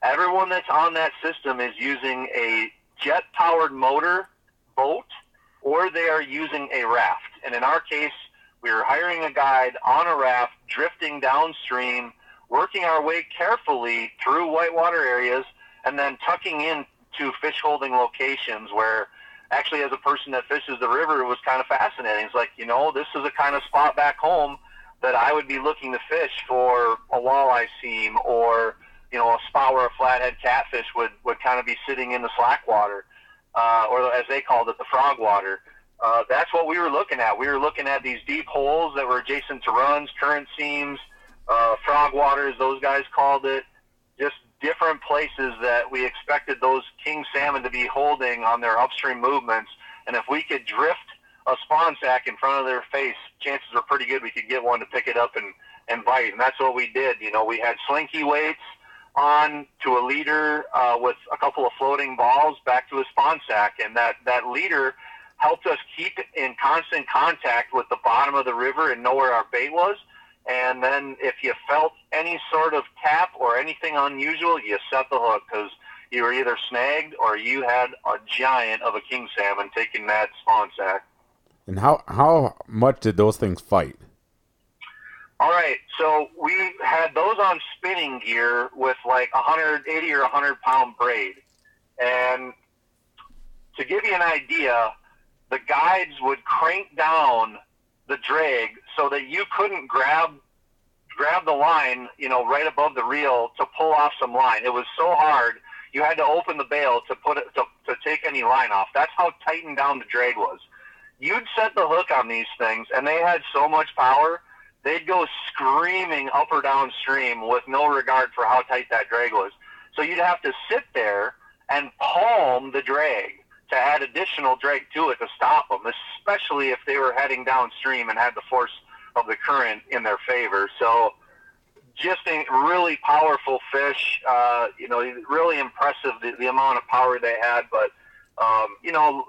Everyone that's on that system is using a jet powered motor boat or they are using a raft. And in our case, we were hiring a guide on a raft, drifting downstream, working our way carefully through whitewater areas, and then tucking in to fish holding locations where actually as a person that fishes the river it was kind of fascinating. It's like, you know, this is a kind of spot back home that I would be looking to fish for a walleye seam or, you know, a spot where a flathead catfish would, would kind of be sitting in the slack water uh, or as they called it, the frog water. Uh, that's what we were looking at. We were looking at these deep holes that were adjacent to runs, current seams, uh, frog waters, those guys called it. Just different places that we expected those king salmon to be holding on their upstream movements. And if we could drift a spawn sack in front of their face, chances were pretty good we could get one to pick it up and and bite. And that's what we did. You know, we had slinky weights on to a leader uh, with a couple of floating balls back to a spawn sack, and that that leader helped us keep in constant contact with the bottom of the river and know where our bait was. And then if you felt any sort of tap or anything unusual, you set the hook because you were either snagged or you had a giant of a king salmon taking that spawn sack. And how how much did those things fight? All right, so we had those on spinning gear with like 180 or 100 pound braid, and to give you an idea, the guides would crank down the drag so that you couldn't grab grab the line, you know, right above the reel to pull off some line. It was so hard. You had to open the bail to put it to, to take any line off. That's how tightened down the drag was. You'd set the hook on these things, and they had so much power. They'd go screaming up or downstream with no regard for how tight that drag was. So you'd have to sit there and palm the drag to add additional drag to it to stop them, especially if they were heading downstream and had the force of the current in their favor. So just a really powerful fish. Uh, you know, really impressive the, the amount of power they had. But um, you know,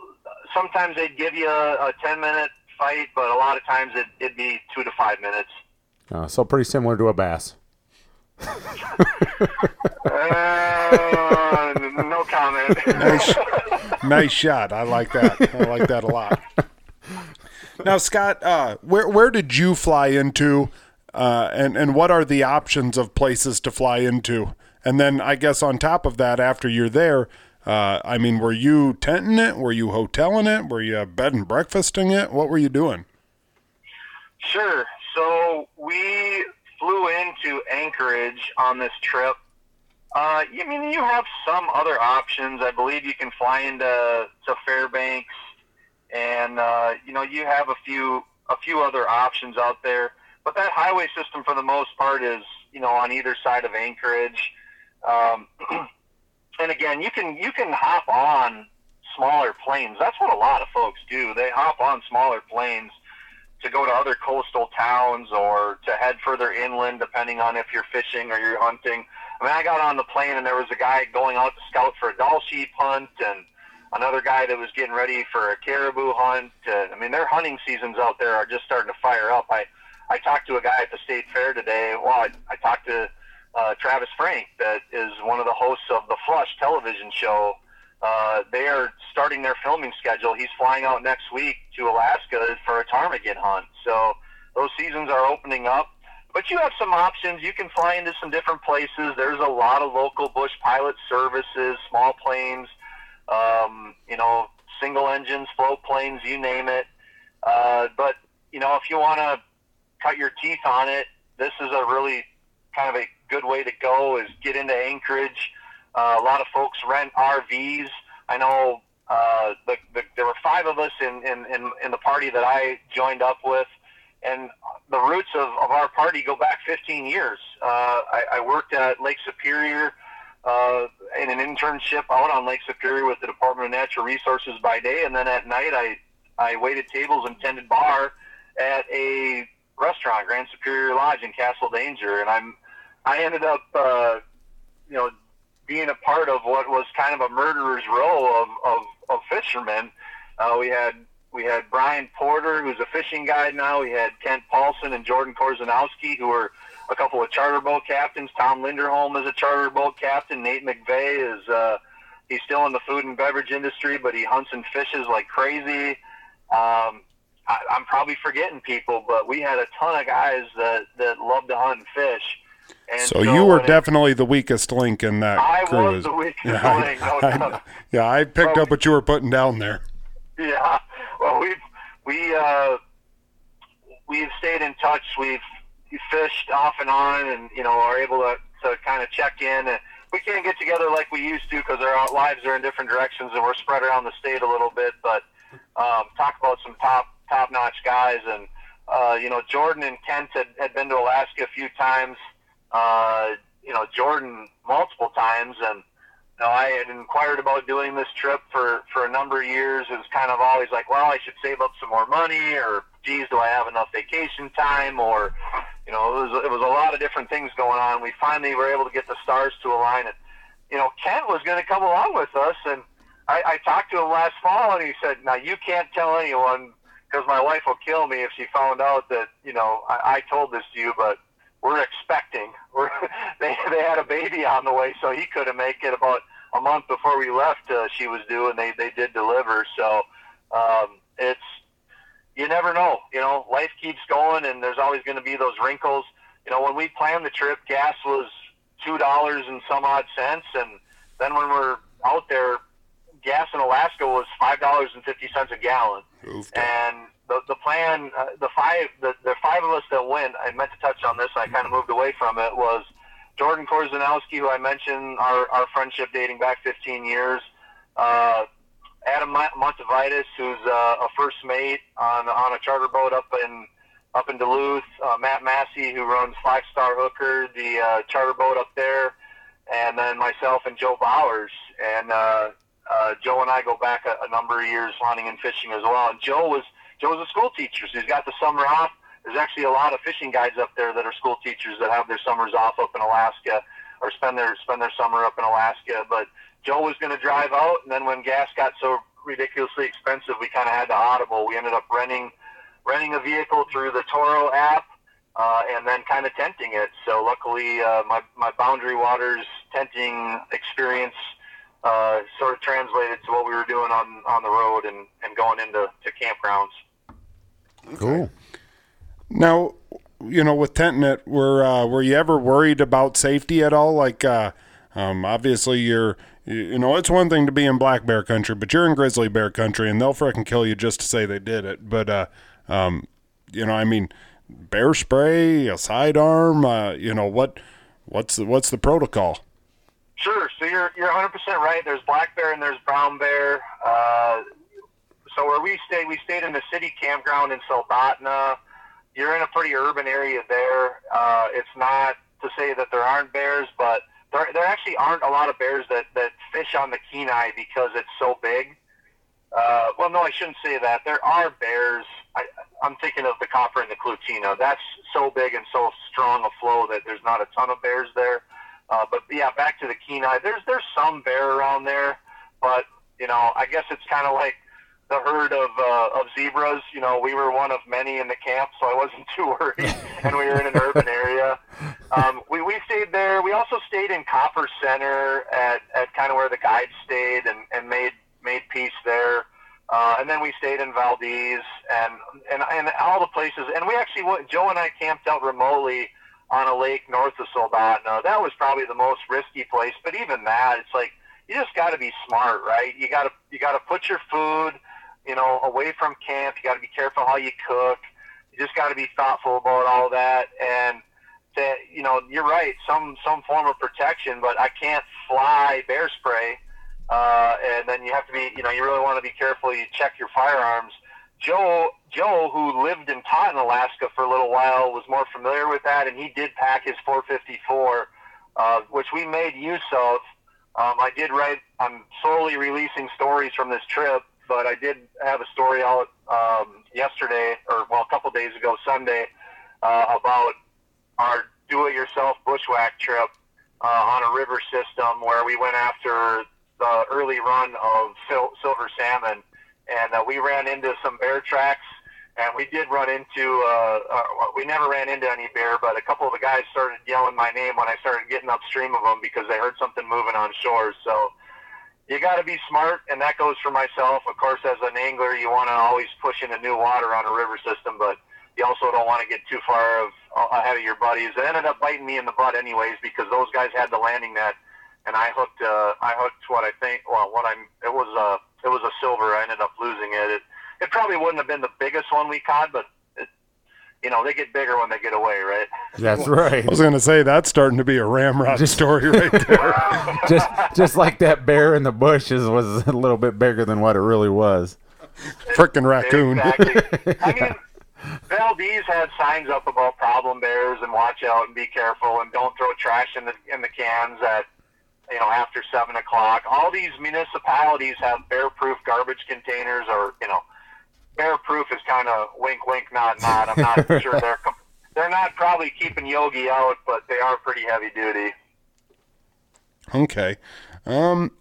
sometimes they'd give you a, a ten minute fight, but a lot of times it, it'd be two to five minutes. Uh, so pretty similar to a bass. Uh, no comment. nice, nice shot. I like that. I like that a lot. Now, Scott, uh, where where did you fly into, uh, and and what are the options of places to fly into? And then I guess on top of that, after you're there, uh, I mean, were you tenting it? Were you hoteling it? Were you bed and breakfasting it? What were you doing? Sure. So we flew into Anchorage on this trip. Uh, I mean, you have some other options. I believe you can fly into to Fairbanks, and uh, you know you have a few a few other options out there. But that highway system, for the most part, is you know on either side of Anchorage. Um, and again, you can you can hop on smaller planes. That's what a lot of folks do. They hop on smaller planes to go to other coastal towns or to head further inland, depending on if you're fishing or you're hunting. I mean, I got on the plane and there was a guy going out to scout for a Dall sheep hunt and another guy that was getting ready for a caribou hunt. And, I mean, their hunting seasons out there are just starting to fire up. I, I talked to a guy at the state fair today. Well, I, I talked to uh, Travis Frank, that is one of the hosts of the Flush television show. Uh, they are starting their filming schedule. He's flying out next week to Alaska for a ptarmigan hunt. So those seasons are opening up. But you have some options. You can fly into some different places. There's a lot of local bush pilot services, small planes, um, you know, single engines, float planes, you name it. Uh, but you know, if you want to cut your teeth on it, this is a really kind of a good way to go. Is get into Anchorage. Uh, a lot of folks rent RVs. I know uh, the, the, there were five of us in, in, in, in the party that I joined up with, and the roots of, of our party go back 15 years. Uh, I, I worked at Lake Superior uh, in an internship out on Lake Superior with the Department of Natural Resources by day, and then at night I I waited tables and tended bar at a restaurant, Grand Superior Lodge in Castle Danger, and I'm I ended up uh, you know being a part of what was kind of a murderer's row of of, of fishermen. Uh, we had we had Brian Porter, who's a fishing guide now. We had Kent Paulson and Jordan Korzanowski, who are a couple of charter boat captains. Tom Linderholm is a charter boat captain. Nate McVeigh is uh, he's still in the food and beverage industry, but he hunts and fishes like crazy. Um, I, I'm probably forgetting people, but we had a ton of guys that that love to hunt and fish. And So you were definitely the weakest link in that I crew. was is- the weakest yeah, link, no I, yeah, I picked up what you were putting down there. Yeah. Well, we've we uh, we've stayed in touch. We've fished off and on, and you know are able to to kind of check in. And we can't get together like we used to because our lives are in different directions, and we're spread around the state a little bit. But um, talk about some top top notch guys, and uh, you know Jordan and Kent had, had been to Alaska a few times. Uh, you know Jordan multiple times, and you know, I had inquired about doing this trip for for a number of years. It was kind of always like, well, I should save up some more money, or geez, do I have enough vacation time, or you know, it was it was a lot of different things going on. We finally were able to get the stars to align, and you know, Kent was going to come along with us, and I, I talked to him last fall, and he said, now you can't tell anyone because my wife will kill me if she found out that you know I, I told this to you, but we're expecting. We're, they they had a baby on the way, so he couldn't make it. About a month before we left, uh, she was due, and they they did deliver. So um, it's you never know. You know, life keeps going, and there's always going to be those wrinkles. You know, when we planned the trip, gas was two dollars and some odd cents, and then when we're out there, gas in Alaska was five dollars and fifty cents a gallon. Oofed. And the the plan, uh, the five, the, the five of us that went, I meant to touch on this. I kind of moved away from it. Was Jordan Korzanowski, who I mentioned, our our friendship dating back 15 years. Uh, Adam Mon- Montevitis, who's uh, a first mate on on a charter boat up in up in Duluth. Uh, Matt Massey, who runs Five Star Hooker, the uh, charter boat up there, and then myself and Joe Bowers. And uh, uh, Joe and I go back a, a number of years hunting and fishing as well. And Joe was Joe was a school teacher, so he's got the summer off. There's actually a lot of fishing guides up there that are school teachers that have their summers off up in Alaska or spend their spend their summer up in Alaska. But Joe was going to drive out, and then when gas got so ridiculously expensive, we kind of had to audible. We ended up renting renting a vehicle through the Turo app, uh, and then kind of tenting it. So luckily, uh, my my Boundary Waters tenting experience uh, sort of translated to what we were doing on on the road and and going into to campgrounds. Cool. Now, you know, with TentNet, were uh, were you ever worried about safety at all? Like, uh, um, obviously, you're, you know, it's one thing to be in black bear country, but you're in grizzly bear country, and they'll frickin' kill you just to say they did it. But, uh, um, you know, I mean, bear spray, a sidearm, uh, you know, what, what's the, what's the protocol? Sure. So you're you're 100 percent right. There's black bear and there's brown bear. Uh, so where we stayed, we stayed in the city campground in Soldotna. You're in a pretty urban area there. Uh, it's not to say that there aren't bears, but there there actually aren't a lot of bears that that fish on the Kenai because it's so big. Uh, well, no, I shouldn't say that. There are bears. I, I'm thinking of the copper and the Klutina. That's so big and so strong a flow that there's not a ton of bears there. Uh, but yeah, back to the Kenai. There's there's some bear around there, but you know, I guess it's kind of like the herd of uh, of zebras. You know, we were one of many in the camp, so I wasn't too worried. and we were in an urban area. Um, we we stayed there. We also stayed in Copper Center at at kind of where the guides stayed and and made made peace there. Uh, and then we stayed in Valdez and, and and all the places. And we actually went. Joe and I camped out remotely on a lake north of Soldotna. That was probably the most risky place. But even that, it's like you just got to be smart, right? You got to you got to put your food, you know, away from camp. You got to be careful how you cook. You just got to be thoughtful about all that. And to, you know, you're right. Some some form of protection, but I can't fly bear spray. Uh, and then you have to be, you know, you really want to be careful. You check your firearms. Joe, Joe, who lived and taught in Alaska for a little while, was more familiar with that, and he did pack his 454, uh, which we made use of. Um, I did write. I'm slowly releasing stories from this trip, but I did have a story out um, yesterday, or well, a couple days ago, Sunday, uh, about our do-it-yourself bushwhack trip uh, on a river system where we went after the early run of sil- silver salmon and uh, we ran into some bear tracks, and we did run into. Uh, uh, we never ran into any bear, but a couple of the guys started yelling my name when I started getting upstream of them because they heard something moving on shore. So you got to be smart, and that goes for myself. Of course, as an angler, you want to always push into new water on a river system, but you also don't want to get too far of, ahead of your buddies. It ended up biting me in the butt, anyways, because those guys had the landing net, and I hooked. Uh, I hooked what I think. Well, what I'm. It was a. It was a silver. I ended up losing it. It, it probably wouldn't have been the biggest one we caught, but you know they get bigger when they get away, right? That's right. I was going to say that's starting to be a ramrod story right there. just just like that bear in the bushes was a little bit bigger than what it really was. Frickin' raccoon. Exactly. I mean, Valdez had signs up about problem bears and watch out and be careful and don't throw trash in the in the cans at you know, after seven o'clock. All these municipalities have bear-proof garbage containers, or you know, bear-proof is kind of wink, wink, nod, nod. I'm not sure they're com- they're not probably keeping Yogi out, but they are pretty heavy duty. Okay. Um,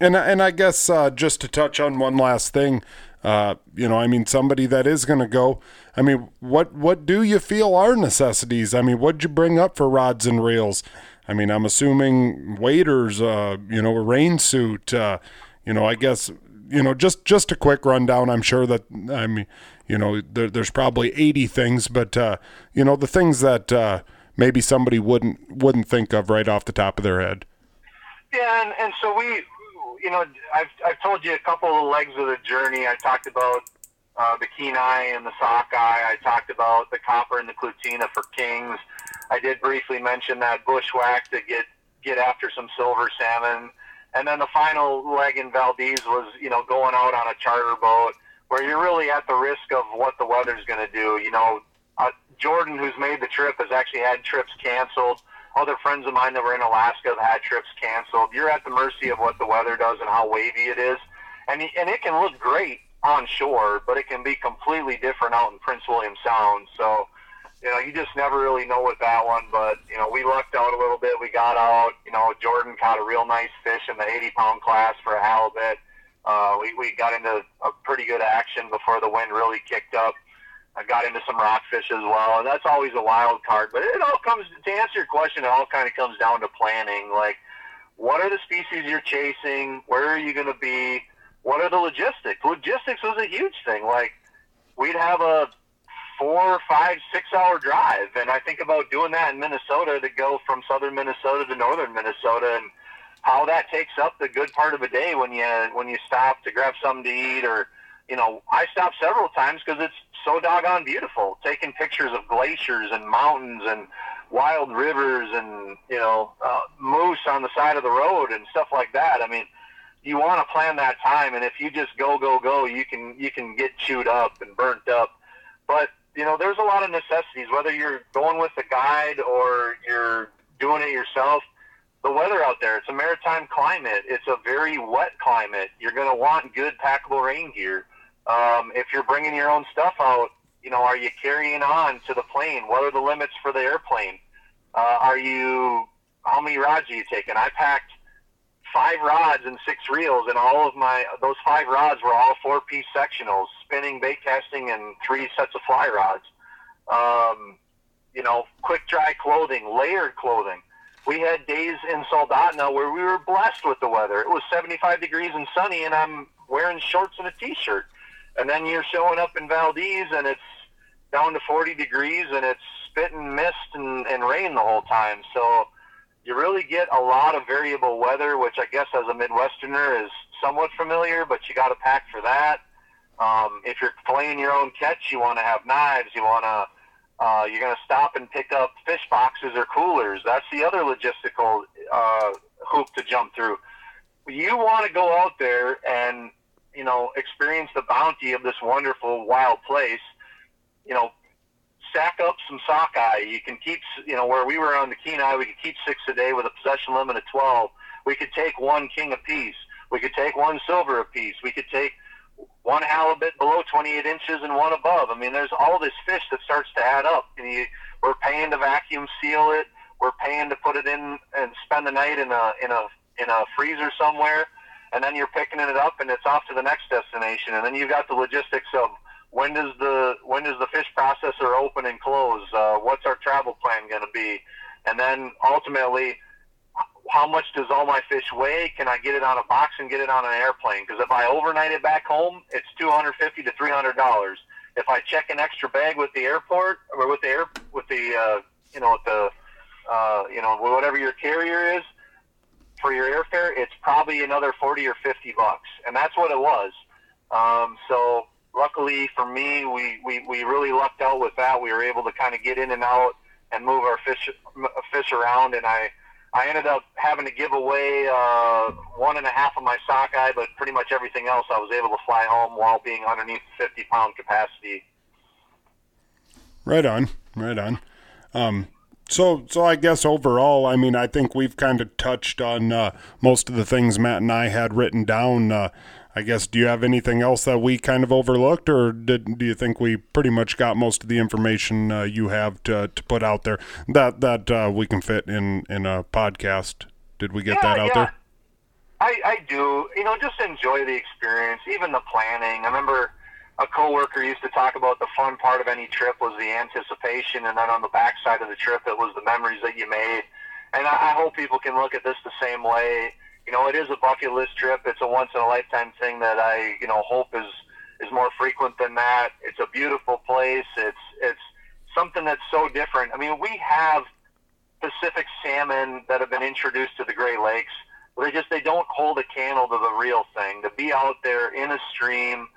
and and I guess uh, just to touch on one last thing, uh, you know, I mean, somebody that is going to go. I mean, what what do you feel are necessities? I mean, what'd you bring up for rods and reels? I mean, I'm assuming waders, uh, you know, a rain suit, uh, you know, I guess, you know, just just a quick rundown. I'm sure that I mean, you know, there, there's probably 80 things, but uh, you know, the things that uh, maybe somebody wouldn't wouldn't think of right off the top of their head. Yeah, and, and so we, you know, I've, I've told you a couple of legs of the journey. I talked about uh, the Kenai and the sockeye. I talked about the copper and the Klutina for kings. I did briefly mention that bushwhack to get get after some silver salmon. And then the final leg in Valdez was, you know, going out on a charter boat where you're really at the risk of what the weather's going to do. You know, uh, Jordan, who's made the trip, has actually had trips canceled. Other friends of mine that were in Alaska have had trips canceled. You're at the mercy of what the weather does and how wavy it is. And, and it can look great on shore, but it can be completely different out in Prince William Sound. So, you know, you just never really know with that one. But you know, we lucked out a little bit. We got out. You know, Jordan caught a real nice fish in the 80 pound class for a halibut. Uh, we we got into a pretty good action before the wind really kicked up. I got into some rockfish as well, and that's always a wild card. But it all comes to answer your question. It all kind of comes down to planning. Like, what are the species you're chasing? Where are you going to be? What are the logistics? Logistics was a huge thing. Like, we'd have a four, five, six hour drive. And I think about doing that in Minnesota to go from southern Minnesota to northern Minnesota and how that takes up the good part of a day when you when you stop to grab something to eat or you know I stop several times because it's so doggone beautiful taking pictures of glaciers and mountains and wild rivers and you know uh, moose on the side of the road and stuff like that I mean you want to plan that time and if you just go go go you can you can get chewed up and burnt up but you know, there's a lot of necessities, whether you're going with a guide or you're doing it yourself. The weather out there, it's a maritime climate. It's a very wet climate. You're going to want good packable rain gear. Um, if you're bringing your own stuff out, you know, are you carrying on to the plane? What are the limits for the airplane? Uh, are you, how many rods are you taking? I packed five rods and six reels, and all of my those five rods were all four piece sectionals, spinning, bait casting, and three sets of fly rods. Um, you know, quick dry clothing, layered clothing. We had days in Soldotna where we were blessed with the weather. It was 75 degrees and sunny, and I'm wearing shorts and a t-shirt. And then you're showing up in Valdez, and it's down to 40 degrees, and it's spitting mist and, and rain the whole time. So you really get a lot of variable weather, which I guess as a Midwesterner is somewhat familiar, but you got to pack for that. Um, if you're playing your own catch, you want to have knives. You want to uh, you're going to stop and pick up fish boxes or coolers. That's the other logistical uh, hoop to jump through. You want to go out there and you know experience the bounty of this wonderful wild place. You know, stack up some sockeye. You can keep, you know, where we were on the Kenai, we could keep six a day with a possession limit of 12. We could take one king apiece. We could take one silver apiece. We could take one halibut below 28 inches and one above. I mean, there's all this fish that starts to add up. And you, we're paying to vacuum seal it. We're paying to put it in and spend the night in a in a in a freezer somewhere. And then you're picking it up and it's off to the next destination. And then you've got the logistics of when does the when does the fish processor open and close? Uh, what's our travel plan going to be? And then ultimately, how much does all my fish weigh? Can I get it on a box and get it on an airplane? Because if I overnight it back home, it's two hundred fifty to three hundred dollars. If I check an extra bag with the airport or with the air with the uh, you know with the uh, you know whatever your carrier is for your airfare, it's probably another forty or fifty bucks, and that's what it was. Um, so luckily for me, we, we, we really lucked out with that. We were able to kind of get in and out and move our fish fish around, and I I ended up having to give away uh, one and a half of my sockeye, but pretty much everything else I was able to fly home while being underneath 50 pound capacity. Right on, right on. Um, So, so I guess overall, I mean, I think we've kind of touched on uh, most of the things Matt and I had written down. Uh, I guess, do you have anything else that we kind of overlooked, or did, do you think we pretty much got most of the information uh, you have to, to put out there that that uh, we can fit in in a podcast? Did we get Yeah, that out yeah. there? I, I do. You know, just enjoy the experience, even the planning. I remember a coworker used to talk about the fun part of any trip was the anticipation, and then on the backside of the trip, it was the memories that you made. And I, I hope people can look at this the same way. You know, it is a bucket list trip. It's a once in a lifetime thing that I, you know, hope is is more frequent than that. It's a beautiful place. It's it's something that's so different. I mean, we have Pacific salmon that have been introduced to the Great Lakes. They just they don't hold a candle to the real thing. To be out there in a stream,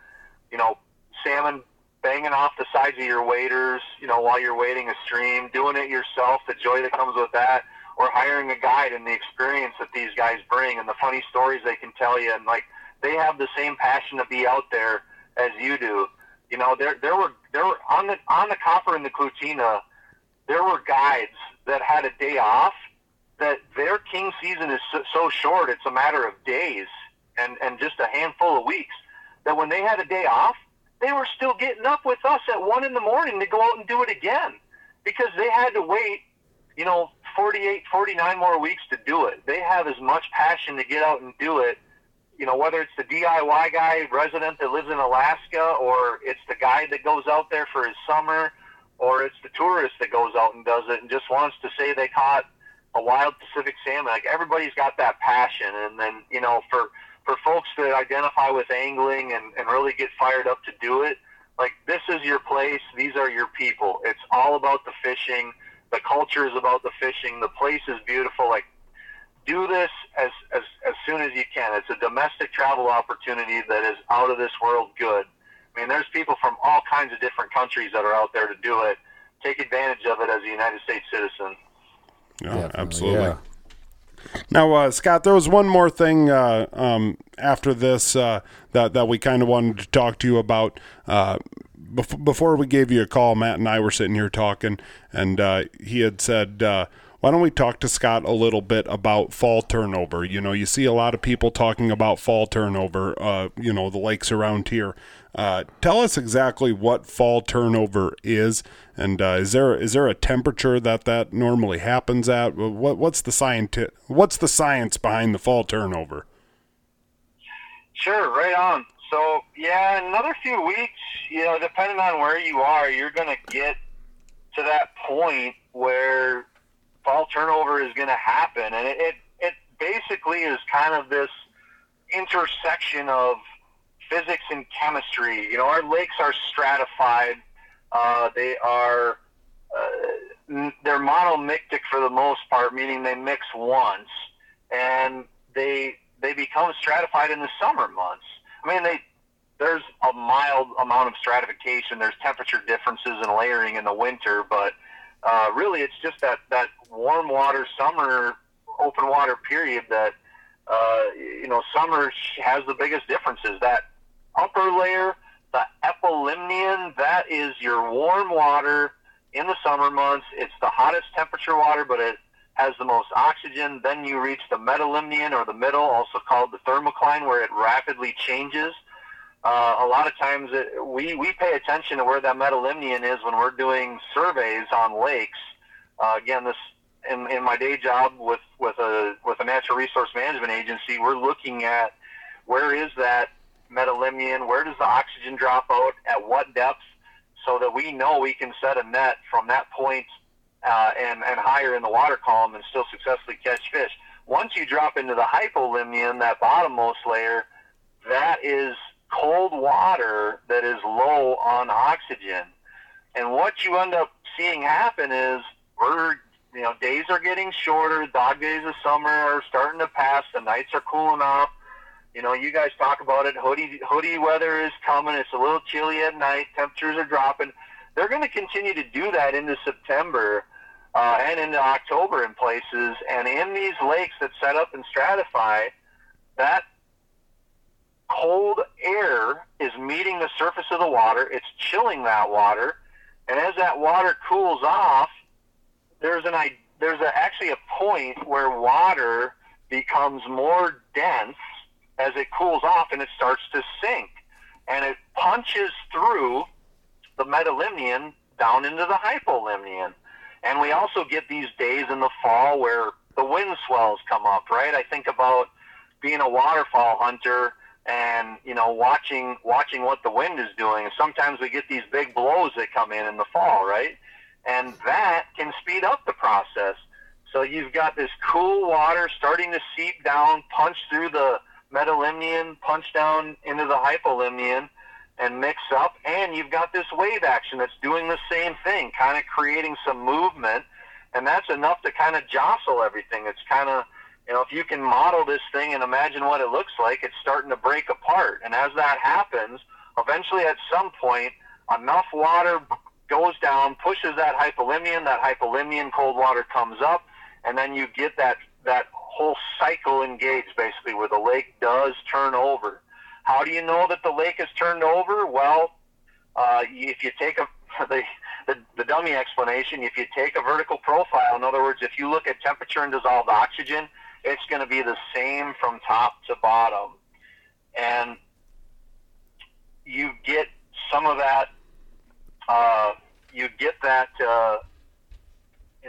you know, salmon banging off the sides of your waders, you know, while you're wading a stream, doing it yourself, the joy that comes with that, or hiring a guide and the experience that these guys bring and the funny stories they can tell you and like they have the same passion to be out there as you do. You know, there there were there were on the on the copper and the Klutina, there were guides that had a day off that their king season is so, so short it's a matter of days and and just a handful of weeks that when they had a day off they were still getting up with us at one in the morning to go out and do it again because they had to wait you know 48 49 more weeks to do it they have as much passion to get out and do it you know whether it's the diy guy resident that lives in alaska or it's the guy that goes out there for his summer or it's the tourist that goes out and does it and just wants to say they caught a wild Pacific salmon. Like everybody's got that passion, and then you know for for folks that identify with angling and, and really get fired up to do it, like this is your place. These are your people. It's all about the fishing. The culture is about the fishing. The place is beautiful. Like do this as as as soon as you can. It's a domestic travel opportunity that is out of this world good. I mean, there's people from all kinds of different countries that are out there to do it. Take advantage of it as a United States citizen. Yeah, absolutely. yeah. Now, uh, Scott, there was one more thing uh, um, after this uh, that that we kind of wanted to talk to you about. Bef- before we gave you a call, Matt and I were sitting here talking, and uh, he had said, uh, "Why don't we talk to Scott a little bit about fall turnover?" You know, you see a lot of people talking about fall turnover. Uh, you know, the lakes around here. Uh, tell us exactly what fall turnover is, and uh, is there is there a temperature that that normally happens at? What what's the scienti- What's the science behind the fall turnover? Sure, right on. So yeah, another few weeks, you know, depending on where you are, you're gonna get to that point where fall turnover is gonna happen, and it it, it basically is kind of this intersection of physics and chemistry. You know, our lakes are stratified. Uh, they are uh, they're monomictic for the most part, meaning they mix once, and they they become stratified in the summer months. I mean, they there's a mild amount of stratification. There's temperature differences and layering in the winter, but uh, really it's just that that warm water summer open water period that uh, you know summer has the biggest differences. That upper layer, the epilimnion, that is your warm water in the summer months. It's the hottest temperature water, but it has the most oxygen. Then you reach the metalimnion or the middle, also called the thermocline, where it rapidly changes. Uh, a lot of times it, we, we pay attention to where that metalimnion is when we're doing surveys on lakes. Uh, again, this in, in my day job with, with a with a natural resource management agency, we're looking at where is that metalimnion, where does the oxygen drop out, at what depth, so that we know we can set a net from that point uh, and, and higher in the water column and still successfully catch fish. Once you drop into the hypolimnion, that bottommost layer, that is cold water that is low on oxygen. And what you end up seeing happen is we're, you know, days are getting shorter, dog days of summer are starting to pass, the nights are cooling off. You know, you guys talk about it. Hoodie hoodie weather is coming. It's a little chilly at night. Temperatures are dropping. They're going to continue to do that into September uh, and into October in places. And in these lakes that set up and stratify, that cold air is meeting the surface of the water. It's chilling that water, and as that water cools off, there's an there's a, actually a point where water becomes more dense as it cools off and it starts to sink, and it punches through the metalimnion down into the hypolimnion. And we also get these days in the fall where the wind swells come up, right? I think about being a waterfowl hunter and you know watching watching what the wind is doing. Sometimes we get these big blows that come in in the fall, right? And that can speed up the process. So you've got this cool water starting to seep down, punch through the metalimnion, punch down into the hypolimnion, and mix up. And you've got this wave action that's doing the same thing, kind of creating some movement. And that's enough to kind of jostle everything. It's kind of, you know, if you can model this thing and imagine what it looks like, it's starting to break apart. And as that happens, eventually at some point, enough water goes down, pushes that hypolimnion, that hypolimnion cold water comes up, and then you get that, that whole cycle engaged basically where the lake does turn over. How do you know that the lake has turned over? Well, uh, if you take a the, the the dummy explanation, if you take a vertical profile, in other words, if you look at temperature and dissolved oxygen, it's going to be the same from top to bottom, and you get some of that. Uh, you get that. Uh,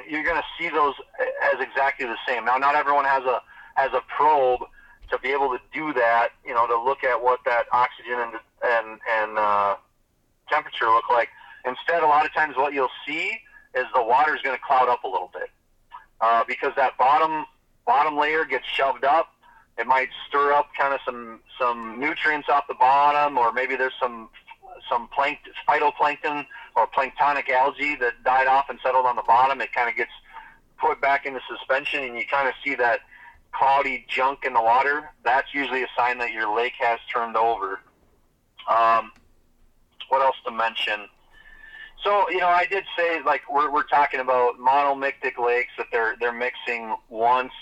you're going to see those as exactly the same. Now, not everyone has a has a probe to be able to do that. You know, to look at what that oxygen and and and uh, temperature look like. Instead, a lot of times what you'll see is the water is going to cloud up a little bit uh, because that bottom bottom layer gets shoved up. It might stir up kind of some some nutrients off the bottom, or maybe there's some some plankton, phytoplankton or planktonic algae that died off and settled on the bottom. It kind of gets put back into suspension, and you kind of see that cloudy junk in the water. That's usually a sign that your lake has turned over. Um, what else to mention? So you know, I did say like we're we're talking about monomictic lakes that they're they're mixing once.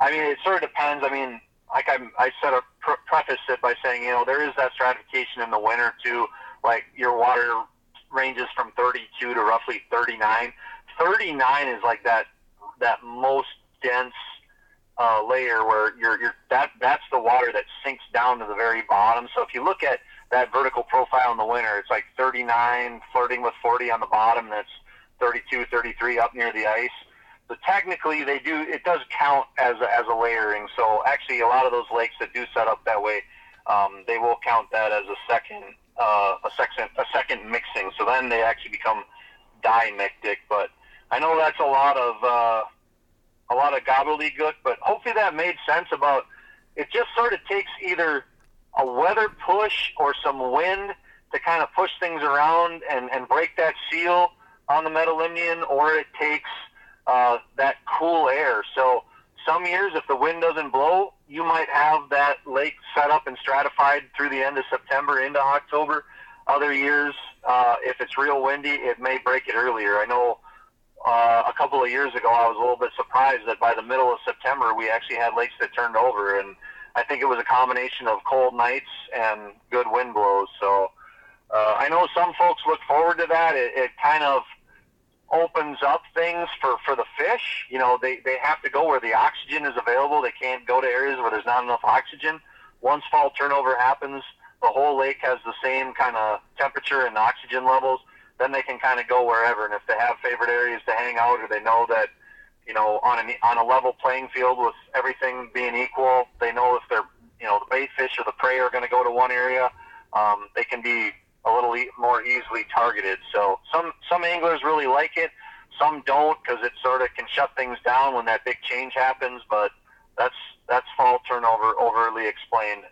I mean, it sort of depends. I mean, like I I said, a pre- preface it by saying you know there is that stratification in the winter too. Like your water ranges from 32 to roughly 39. 39 is like that that most dense uh, layer where you're, you're that that's the water that sinks down to the very bottom. So if you look at that vertical profile in the winter, it's like 39, flirting with 40 on the bottom. That's 32, 33 up near the ice. So technically, they do it does count as a, as a layering. So actually, a lot of those lakes that do set up that way, um, they will count that as a second uh, a second a second mixing. So then they actually become dimictic. But I know that's a lot of uh, a lot of gobbledygook, but hopefully that made sense about it just sort of takes either a weather push or some wind to kind of push things around and, and break that seal on the metalimnion, or it takes uh, that cool air. So some years, if the wind doesn't blow, you might have that lake set up and stratified through the end of September into October. Other years, uh, if it's real windy, it may break it earlier. I know uh, a couple of years ago, I was a little bit surprised that by the middle of September, we actually had lakes that turned over, and I think it was a combination of cold nights and good wind blows. So uh, I know some folks look forward to that. It, it kind of opens up things for, for the fish. You know, they, they have to go where the oxygen is available. They can't go to areas where there's not enough oxygen. Once fall turnover happens, the whole lake has the same kind of temperature and oxygen levels. Then they can kind of go wherever. And if they have favorite areas to hang out or they know that, you know, on a, on a level playing field with everything being equal, they know if they're, you know, the bait fish or the prey are going to go to one area, um, they can be a little e- more easily targeted. So some some anglers really like it, some don't because it sort of can shut things down when that big change happens. But that's that's fall turnover overly explained.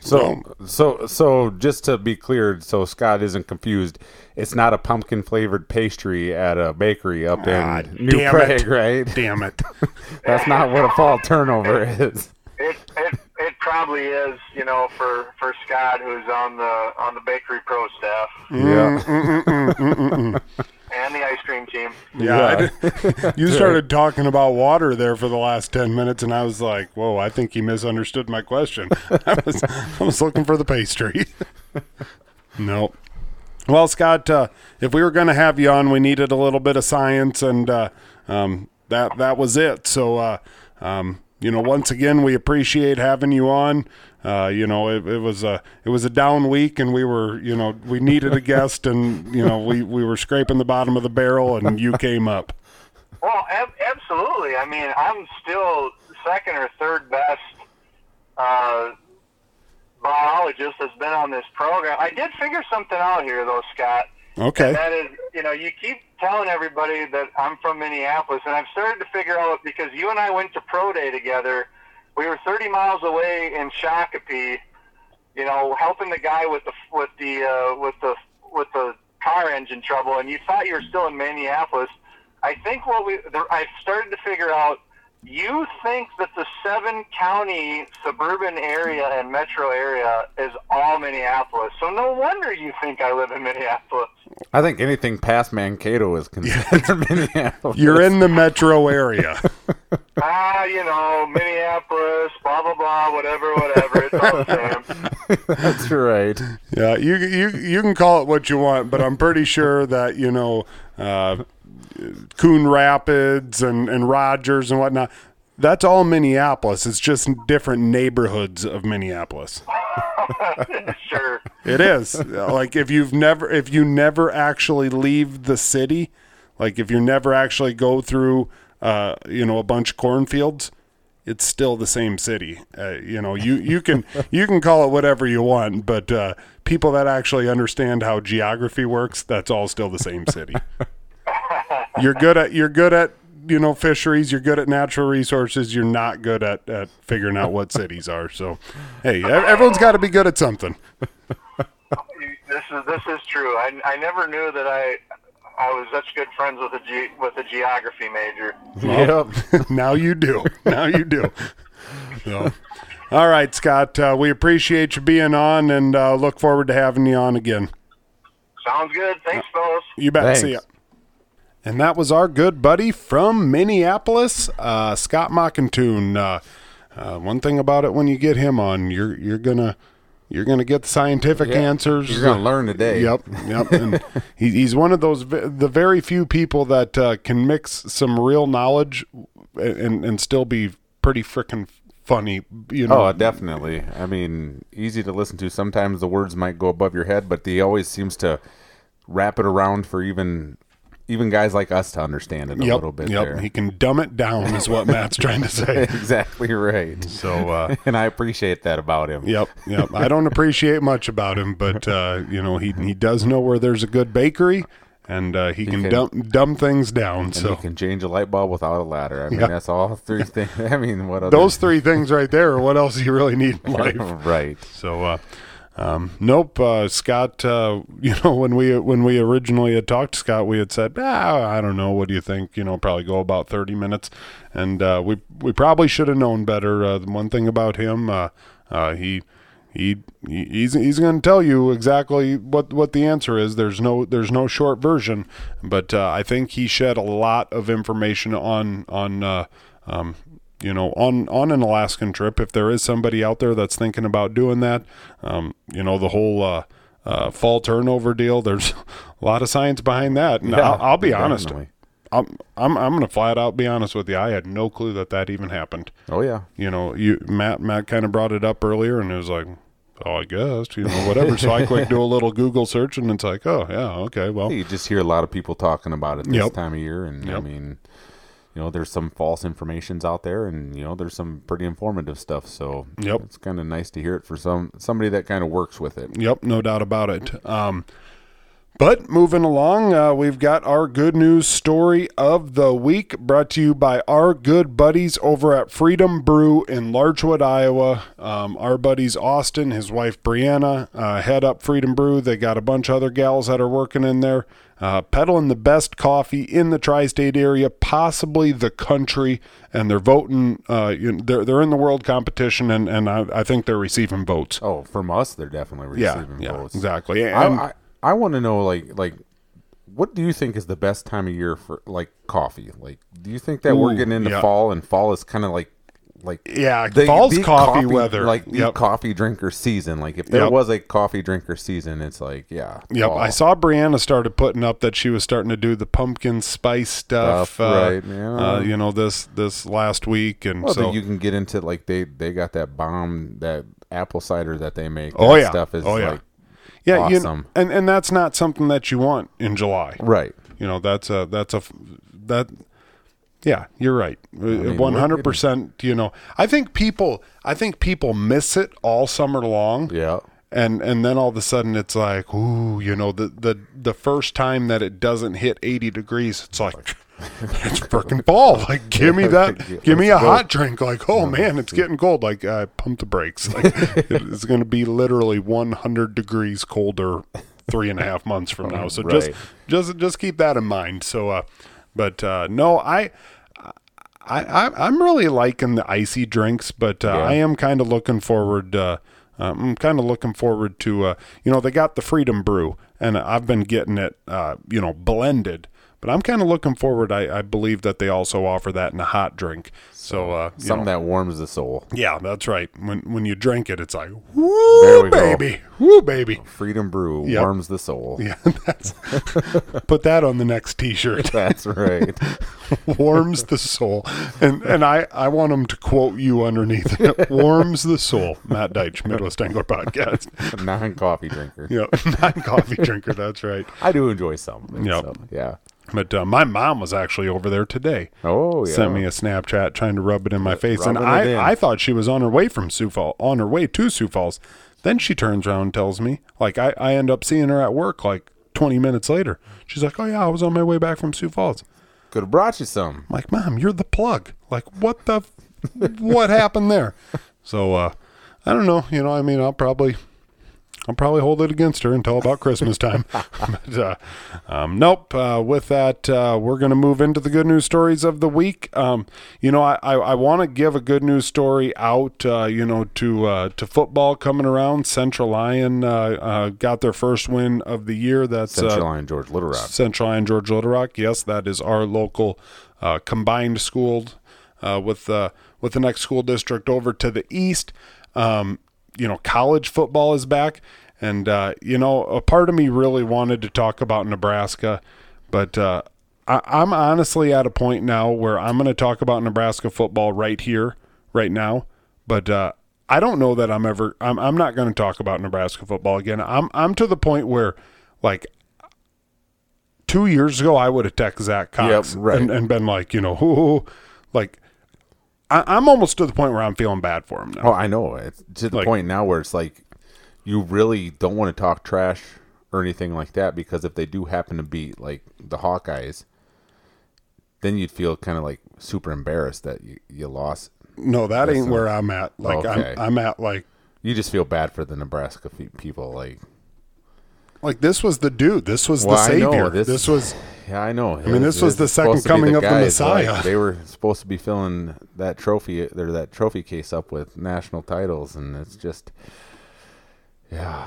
So, so, so, just to be clear, so Scott isn't confused. It's not a pumpkin flavored pastry at a bakery up Ah, in New damn Prague, it. right? Damn it. That's not what a fall turnover is. It, it it probably is, you know, for for Scott who's on the on the bakery pro staff mm, Yeah. Mm, mm, and the ice cream team. Yeah, I- you started talking about water there for the last ten minutes, and I was like, "Whoa, I think he misunderstood my question." I was, I was looking for the pastry. nope. Well, Scott, uh, if we were going to have you on, we needed a little bit of science, and uh, um, that that was it. So, uh, um, you know, once again, we appreciate having you on. Uh, you know, it, it was a it was a down week, and we were, you know, we needed a guest, and you know, we we were scraping the bottom of the barrel, and you came up. Well, ab- absolutely. I mean, I'm still second or third best uh, biologist that's been on this program. I did figure something out here, though, Scott. Okay. And that is, you know, you keep telling everybody that I'm from Minneapolis, and I've started to figure out because you and I went to pro day together. We were 30 miles away in Shakopee, you know, helping the guy with the with the uh, with the with the car engine trouble, and you thought you were still in Minneapolis. I think what we there, I've started to figure out. You think that the seven county suburban area and metro area is all Minneapolis. So no wonder you think I live in Minneapolis. I think anything past Mankato is considered Minneapolis. You're in the metro area. ah, you know, Minneapolis, blah blah blah, whatever, whatever. It's all the same. That's right. Yeah, you you you can call it what you want, but I'm pretty sure that you know uh, Coon Rapids and and Rogers and whatnot. That's all Minneapolis. It's just different neighborhoods of Minneapolis. sure. It is like if you've never if you never actually leave the city, like if you never actually go through uh, you know a bunch of cornfields, it's still the same city. Uh, you know, you you can you can call it whatever you want, but uh, people that actually understand how geography works, that's all still the same city. you're good at you're good at you know fisheries you're good at natural resources you're not good at, at figuring out what cities are so hey everyone's got to be good at something This is this is true. I, I never knew that I I was such good friends with a ge, with a geography major. Yep. now you do. Now you do. So, all right, Scott. Uh, we appreciate you being on, and uh, look forward to having you on again. Sounds good. Thanks, fellas. You bet. Thanks. See ya. And that was our good buddy from Minneapolis, uh, Scott Mackenthun. Uh, uh, one thing about it, when you get him on, you're you're gonna you're gonna get the scientific Yeah. answers. You're gonna learn today. Yep, yep. And he, he's one of those the very few people that uh, can mix some real knowledge and and still be pretty freaking funny. You know, Oh, definitely. I mean, easy to listen to. Sometimes the words might go above your head, but he always seems to wrap it around for even even guys like us to understand it a yep, little bit yep. there. He can dumb it down, is what Matt's trying to say. exactly right. So. Uh, And I appreciate that about him. Yep, yep. I don't appreciate much about him, but uh, you know he he does know where there's a good bakery, and uh, he, can, can- dumb dumb things down. And so you can change a light bulb without a ladder. I mean, Yeah. that's all three things. I mean, what other? those three things right there. are What else do you really need in life? right. So, uh, um, nope. Uh, Scott, uh, you know, when we when we originally had talked to Scott, we had said, ah, I don't know. What do you think? You know, probably go about thirty minutes, and uh, we we probably should have known better. Uh, the one thing about him, uh, uh, he. He, he he's he's going to tell you exactly what what the answer is. There's no there's no short version, but uh, I think he shed a lot of information on on uh, um, you know, on on an Alaskan trip, if there is somebody out there that's thinking about doing that, um, you know, the whole uh, uh, fall turnover deal, there's a lot of science behind that. And Yeah, I'll, I'll be honest, definitely. I'm I'm I'm gonna flat out be honest with you. I had no clue that that even happened. Oh yeah. You know, you Matt Matt kind of brought it up earlier, and it was like. Oh, I guess you know whatever. So I quick do a little Google search, and it's like, oh yeah, okay, well, You just hear a lot of people talking about it this Yep. time of year, and I mean, you know, there's some false informations out there, and you know, there's some pretty informative stuff. So Yep. it's kind of nice to hear it for some somebody that kind of works with it. Yep, no doubt about it. Um, but moving along, uh, we've got our good news story of the week brought to you by our good buddies over at Freedom Brew in Larchwood, Iowa. Um, our buddies Austin, his wife Brianna, uh, head up Freedom Brew. They got a bunch of other gals that are working in there, uh, peddling the best coffee in the tri-state area, possibly the country, and they're voting. Uh, you know, they're they're in the world competition, and and I, I think they're receiving votes. Oh, from us, they're definitely Yeah, receiving yeah, votes. exactly. I, And I, I want to know, like, like, what do you think is the best time of year for like coffee? Like, do you think that we're getting into yeah. fall, and fall is kind of like like Yeah, the- fall's the coffee weather. like the Yep. coffee drinker season. Like if there Yep. was a coffee drinker season, it's like yeah. Yep, fall. I saw Brianna started putting up that she was starting to do the pumpkin spice stuff. Stuff, uh, right, yeah. uh, you know this this last week, and Well, so you can get into like they they got that bomb that apple cider that they make. Oh, That yeah. stuff is Oh, yeah. like yeah, you- awesome. and and that's not something that you want in July. right. You know, that's a that's a that. Yeah, you're right. mean, One hundred percent. You know, I think people, I think people miss it all summer long. Yeah. and and then all of a sudden it's like, ooh, you know, the the the first time that it doesn't hit eighty degrees, it's like. it's freaking fall. Like, give me that. Give me a hot drink. Like, oh man, it's getting cold. Like, I pump the brakes. Like, it's going to be literally 100 degrees colder three and a half months from now. So just, just, just keep that in mind. So, uh, but uh, no, I, I, I, I'm really liking the icy drinks, but uh, Yeah. I am kind of looking forward. Uh, I'm kind of looking forward to, uh, you know, they got the Freedom Brew, and I've been getting it, uh, you know, blended. But I'm kind of looking forward. I, I believe that they also offer that in a hot drink. So, uh, you Something know, that warms the soul. yeah, that's right. When when you drink it, it's like, woo, we go. baby, woo, baby. Freedom Brew Yep. warms the soul. Yeah, that's put that on the next T-shirt. That's right. warms the soul, and and I I want them to quote you underneath. it. warms the soul. Matt Deitch, Midwest Angler Podcast. Non-coffee drinker. Yeah, non coffee drinker. That's right. I do enjoy some. Yep. So, yeah. But uh, my mom was actually over there today. Oh yeah. Sent me a Snapchat trying to rub it in my face, and rubbing in. I I thought she was on her way from Sioux Falls, on her way to Sioux Falls. Then she turns around and tells me, like I I end up seeing her at work like 20 minutes later. She's like, "Oh yeah, I was on my way back from Sioux Falls." Could have brought you some. I'm like, Mom, you're the plug. Like, what the, f- what happened there? So, uh, I don't know. You know, I mean, I'll probably, I'll probably hold it against her until about Christmas time. but, uh, um, nope. Uh, with that, uh, we're going to move into the good news stories of the week. Um, you know, I, I, I want to give a good news story out, uh, you know, to, uh, to football coming around. Central Lyon, uh, uh, got their first win of the year. That's, Central Lyon George Little Rock. Central Lyon George Little Rock. Yes, that is our local uh, combined school uh, with uh, with the next school district over to the east. Um, you know, college football is back, and uh, you know, a part of me really wanted to talk about Nebraska, but uh, I, I'm honestly at a point now where I'm going to talk about Nebraska football right here, right now. But uh, I don't know that I'm ever. I'm, I'm not going to talk about Nebraska football again. I'm I'm to the point where, like, two years ago, I would have texted Zach Cox Yep, right. and, and been like, you know, who, like I, I'm almost to the point where I'm feeling bad for him now. Oh, I know. It's to the Like- point now where it's like you really don't want to talk trash or anything like that because if they do happen to beat like the Hawkeyes, then you'd feel kind of like super embarrassed that you, you lost. No, that ain't where I'm at. Like Okay. I'm, I'm at like, You just feel bad for the Nebraska people. Like, like this was the dude. This was Well, the savior. this- This, was yeah, I know. I mean, this was the second coming of the Messiah. they were supposed to be filling that trophy, or that trophy case up with national titles, and it's just, yeah.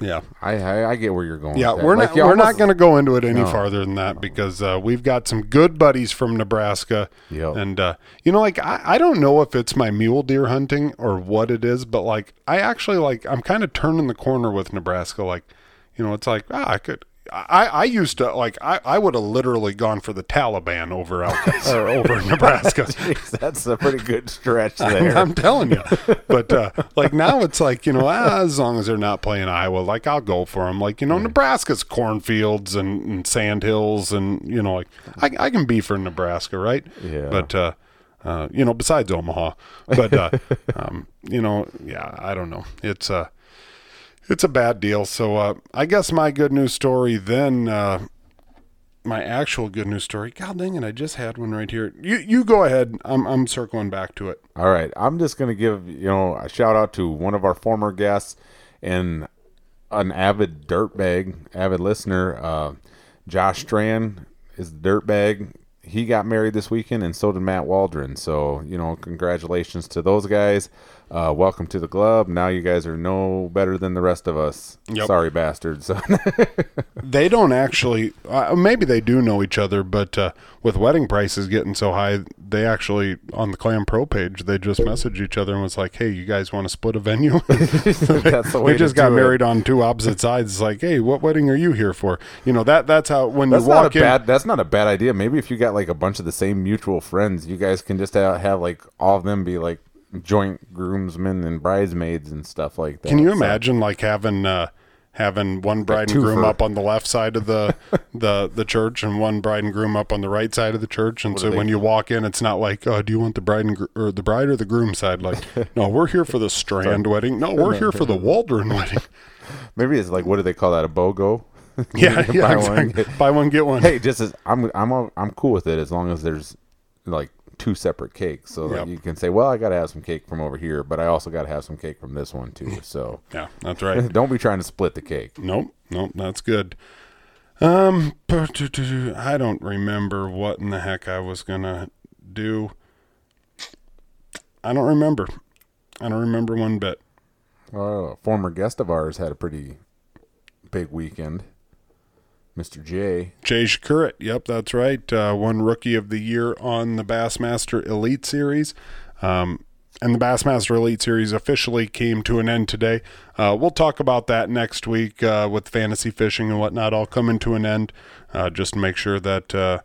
Yeah. I I, I get where you're going. Yeah, we're Like, not we're not going to go into it any No. farther than that because uh, we've got some good buddies from Nebraska. Yep. And uh, you know, like I, I don't know if it's my mule deer hunting or what it is, but like I actually like I'm kind of turning the corner with Nebraska. Like, you know, it's like ah, I could. I, I used to like I, I would have literally gone for the Taliban over Al- or over Nebraska. Jeez, that's a pretty good stretch there. I'm telling you. But uh, like now it's like, you know, ah, as long as they're not playing Iowa, like I'll go for them. Like, you know, Nebraska's cornfields and, and sand hills and, you know, like I, I can be for Nebraska, right? Yeah. But, uh, uh, you know, besides Omaha, but, uh, um, you know, yeah, I don't know. It's, uh, it's a bad deal. So, uh, I guess my good news story then, uh, my actual good news story. God dang it, I just had one right here. You you go ahead. I'm I'm circling back to it. All right, I'm just gonna give you know a shout out to one of our former guests and an avid dirtbag, avid listener. Uh, Josh Strand is the dirtbag, he got married this weekend, and so did Matt Waldron. So you know, congratulations to those guys. Uh, welcome to the club. Now you guys are no better than the rest of us. Yep. Sorry, bastards. they don't actually. Uh, maybe they do know each other, but uh, with wedding prices getting so high, they actually on the Clam Pro page they just messaged each other and was like, "Hey, you guys want to split a venue?" That's the way we just got do it. married on two opposite sides. It's like, "Hey, what wedding are you here for?" You know that that's how when That's you not a walk in. bad. That's not a bad idea. Maybe if you got like a bunch of the same mutual friends, you guys can just have, have like all of them be like joint groomsmen and bridesmaids and stuff like that. Can you So- imagine like having uh, having one bride and groom up on the left side of the the the church and one bride and groom up on the right side of the church? And so they- when you walk in, it's not like, oh, do you want the bride and gr- or the bride or the groom side? Like, no, we're here for the Strand wedding. No, we're here for the Waldron wedding. Maybe it's like what do they call that? A bogo? Yeah, Buy yeah, one, get- Buy one get one. hey, just as I'm I'm I'm cool with it as long as there's like two separate cakes, so that Yep. you can say, well, I got to have some cake from over here, but I also got to have some cake from this one too. So Yeah, that's right. don't be trying to split the cake. Nope, nope, that's good. Um, I don't remember what in the heck I was gonna do. I don't remember. I don't remember one bit. Uh, a former guest of ours had a pretty big weekend. Mr. J. Jay Przekurat, yep, that's right. Uh, won rookie of the year on the Bassmaster Elite Series. Um, and the Bassmaster Elite Series officially came to an end today. Uh, we'll talk about that next week uh, with fantasy fishing and whatnot, all coming to an end. Uh, just to make sure that uh,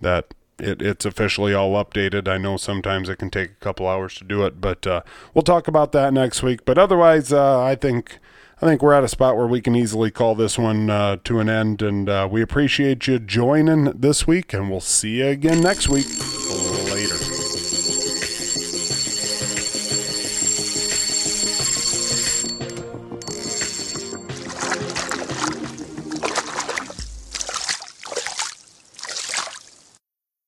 that it, it's officially all updated. I know sometimes it can take a couple hours to do it, but uh, we'll talk about that next week. But otherwise, I think I think we're at a spot where we can easily call this one uh, to an end, and uh, we appreciate you joining this week, and we'll see you again next week.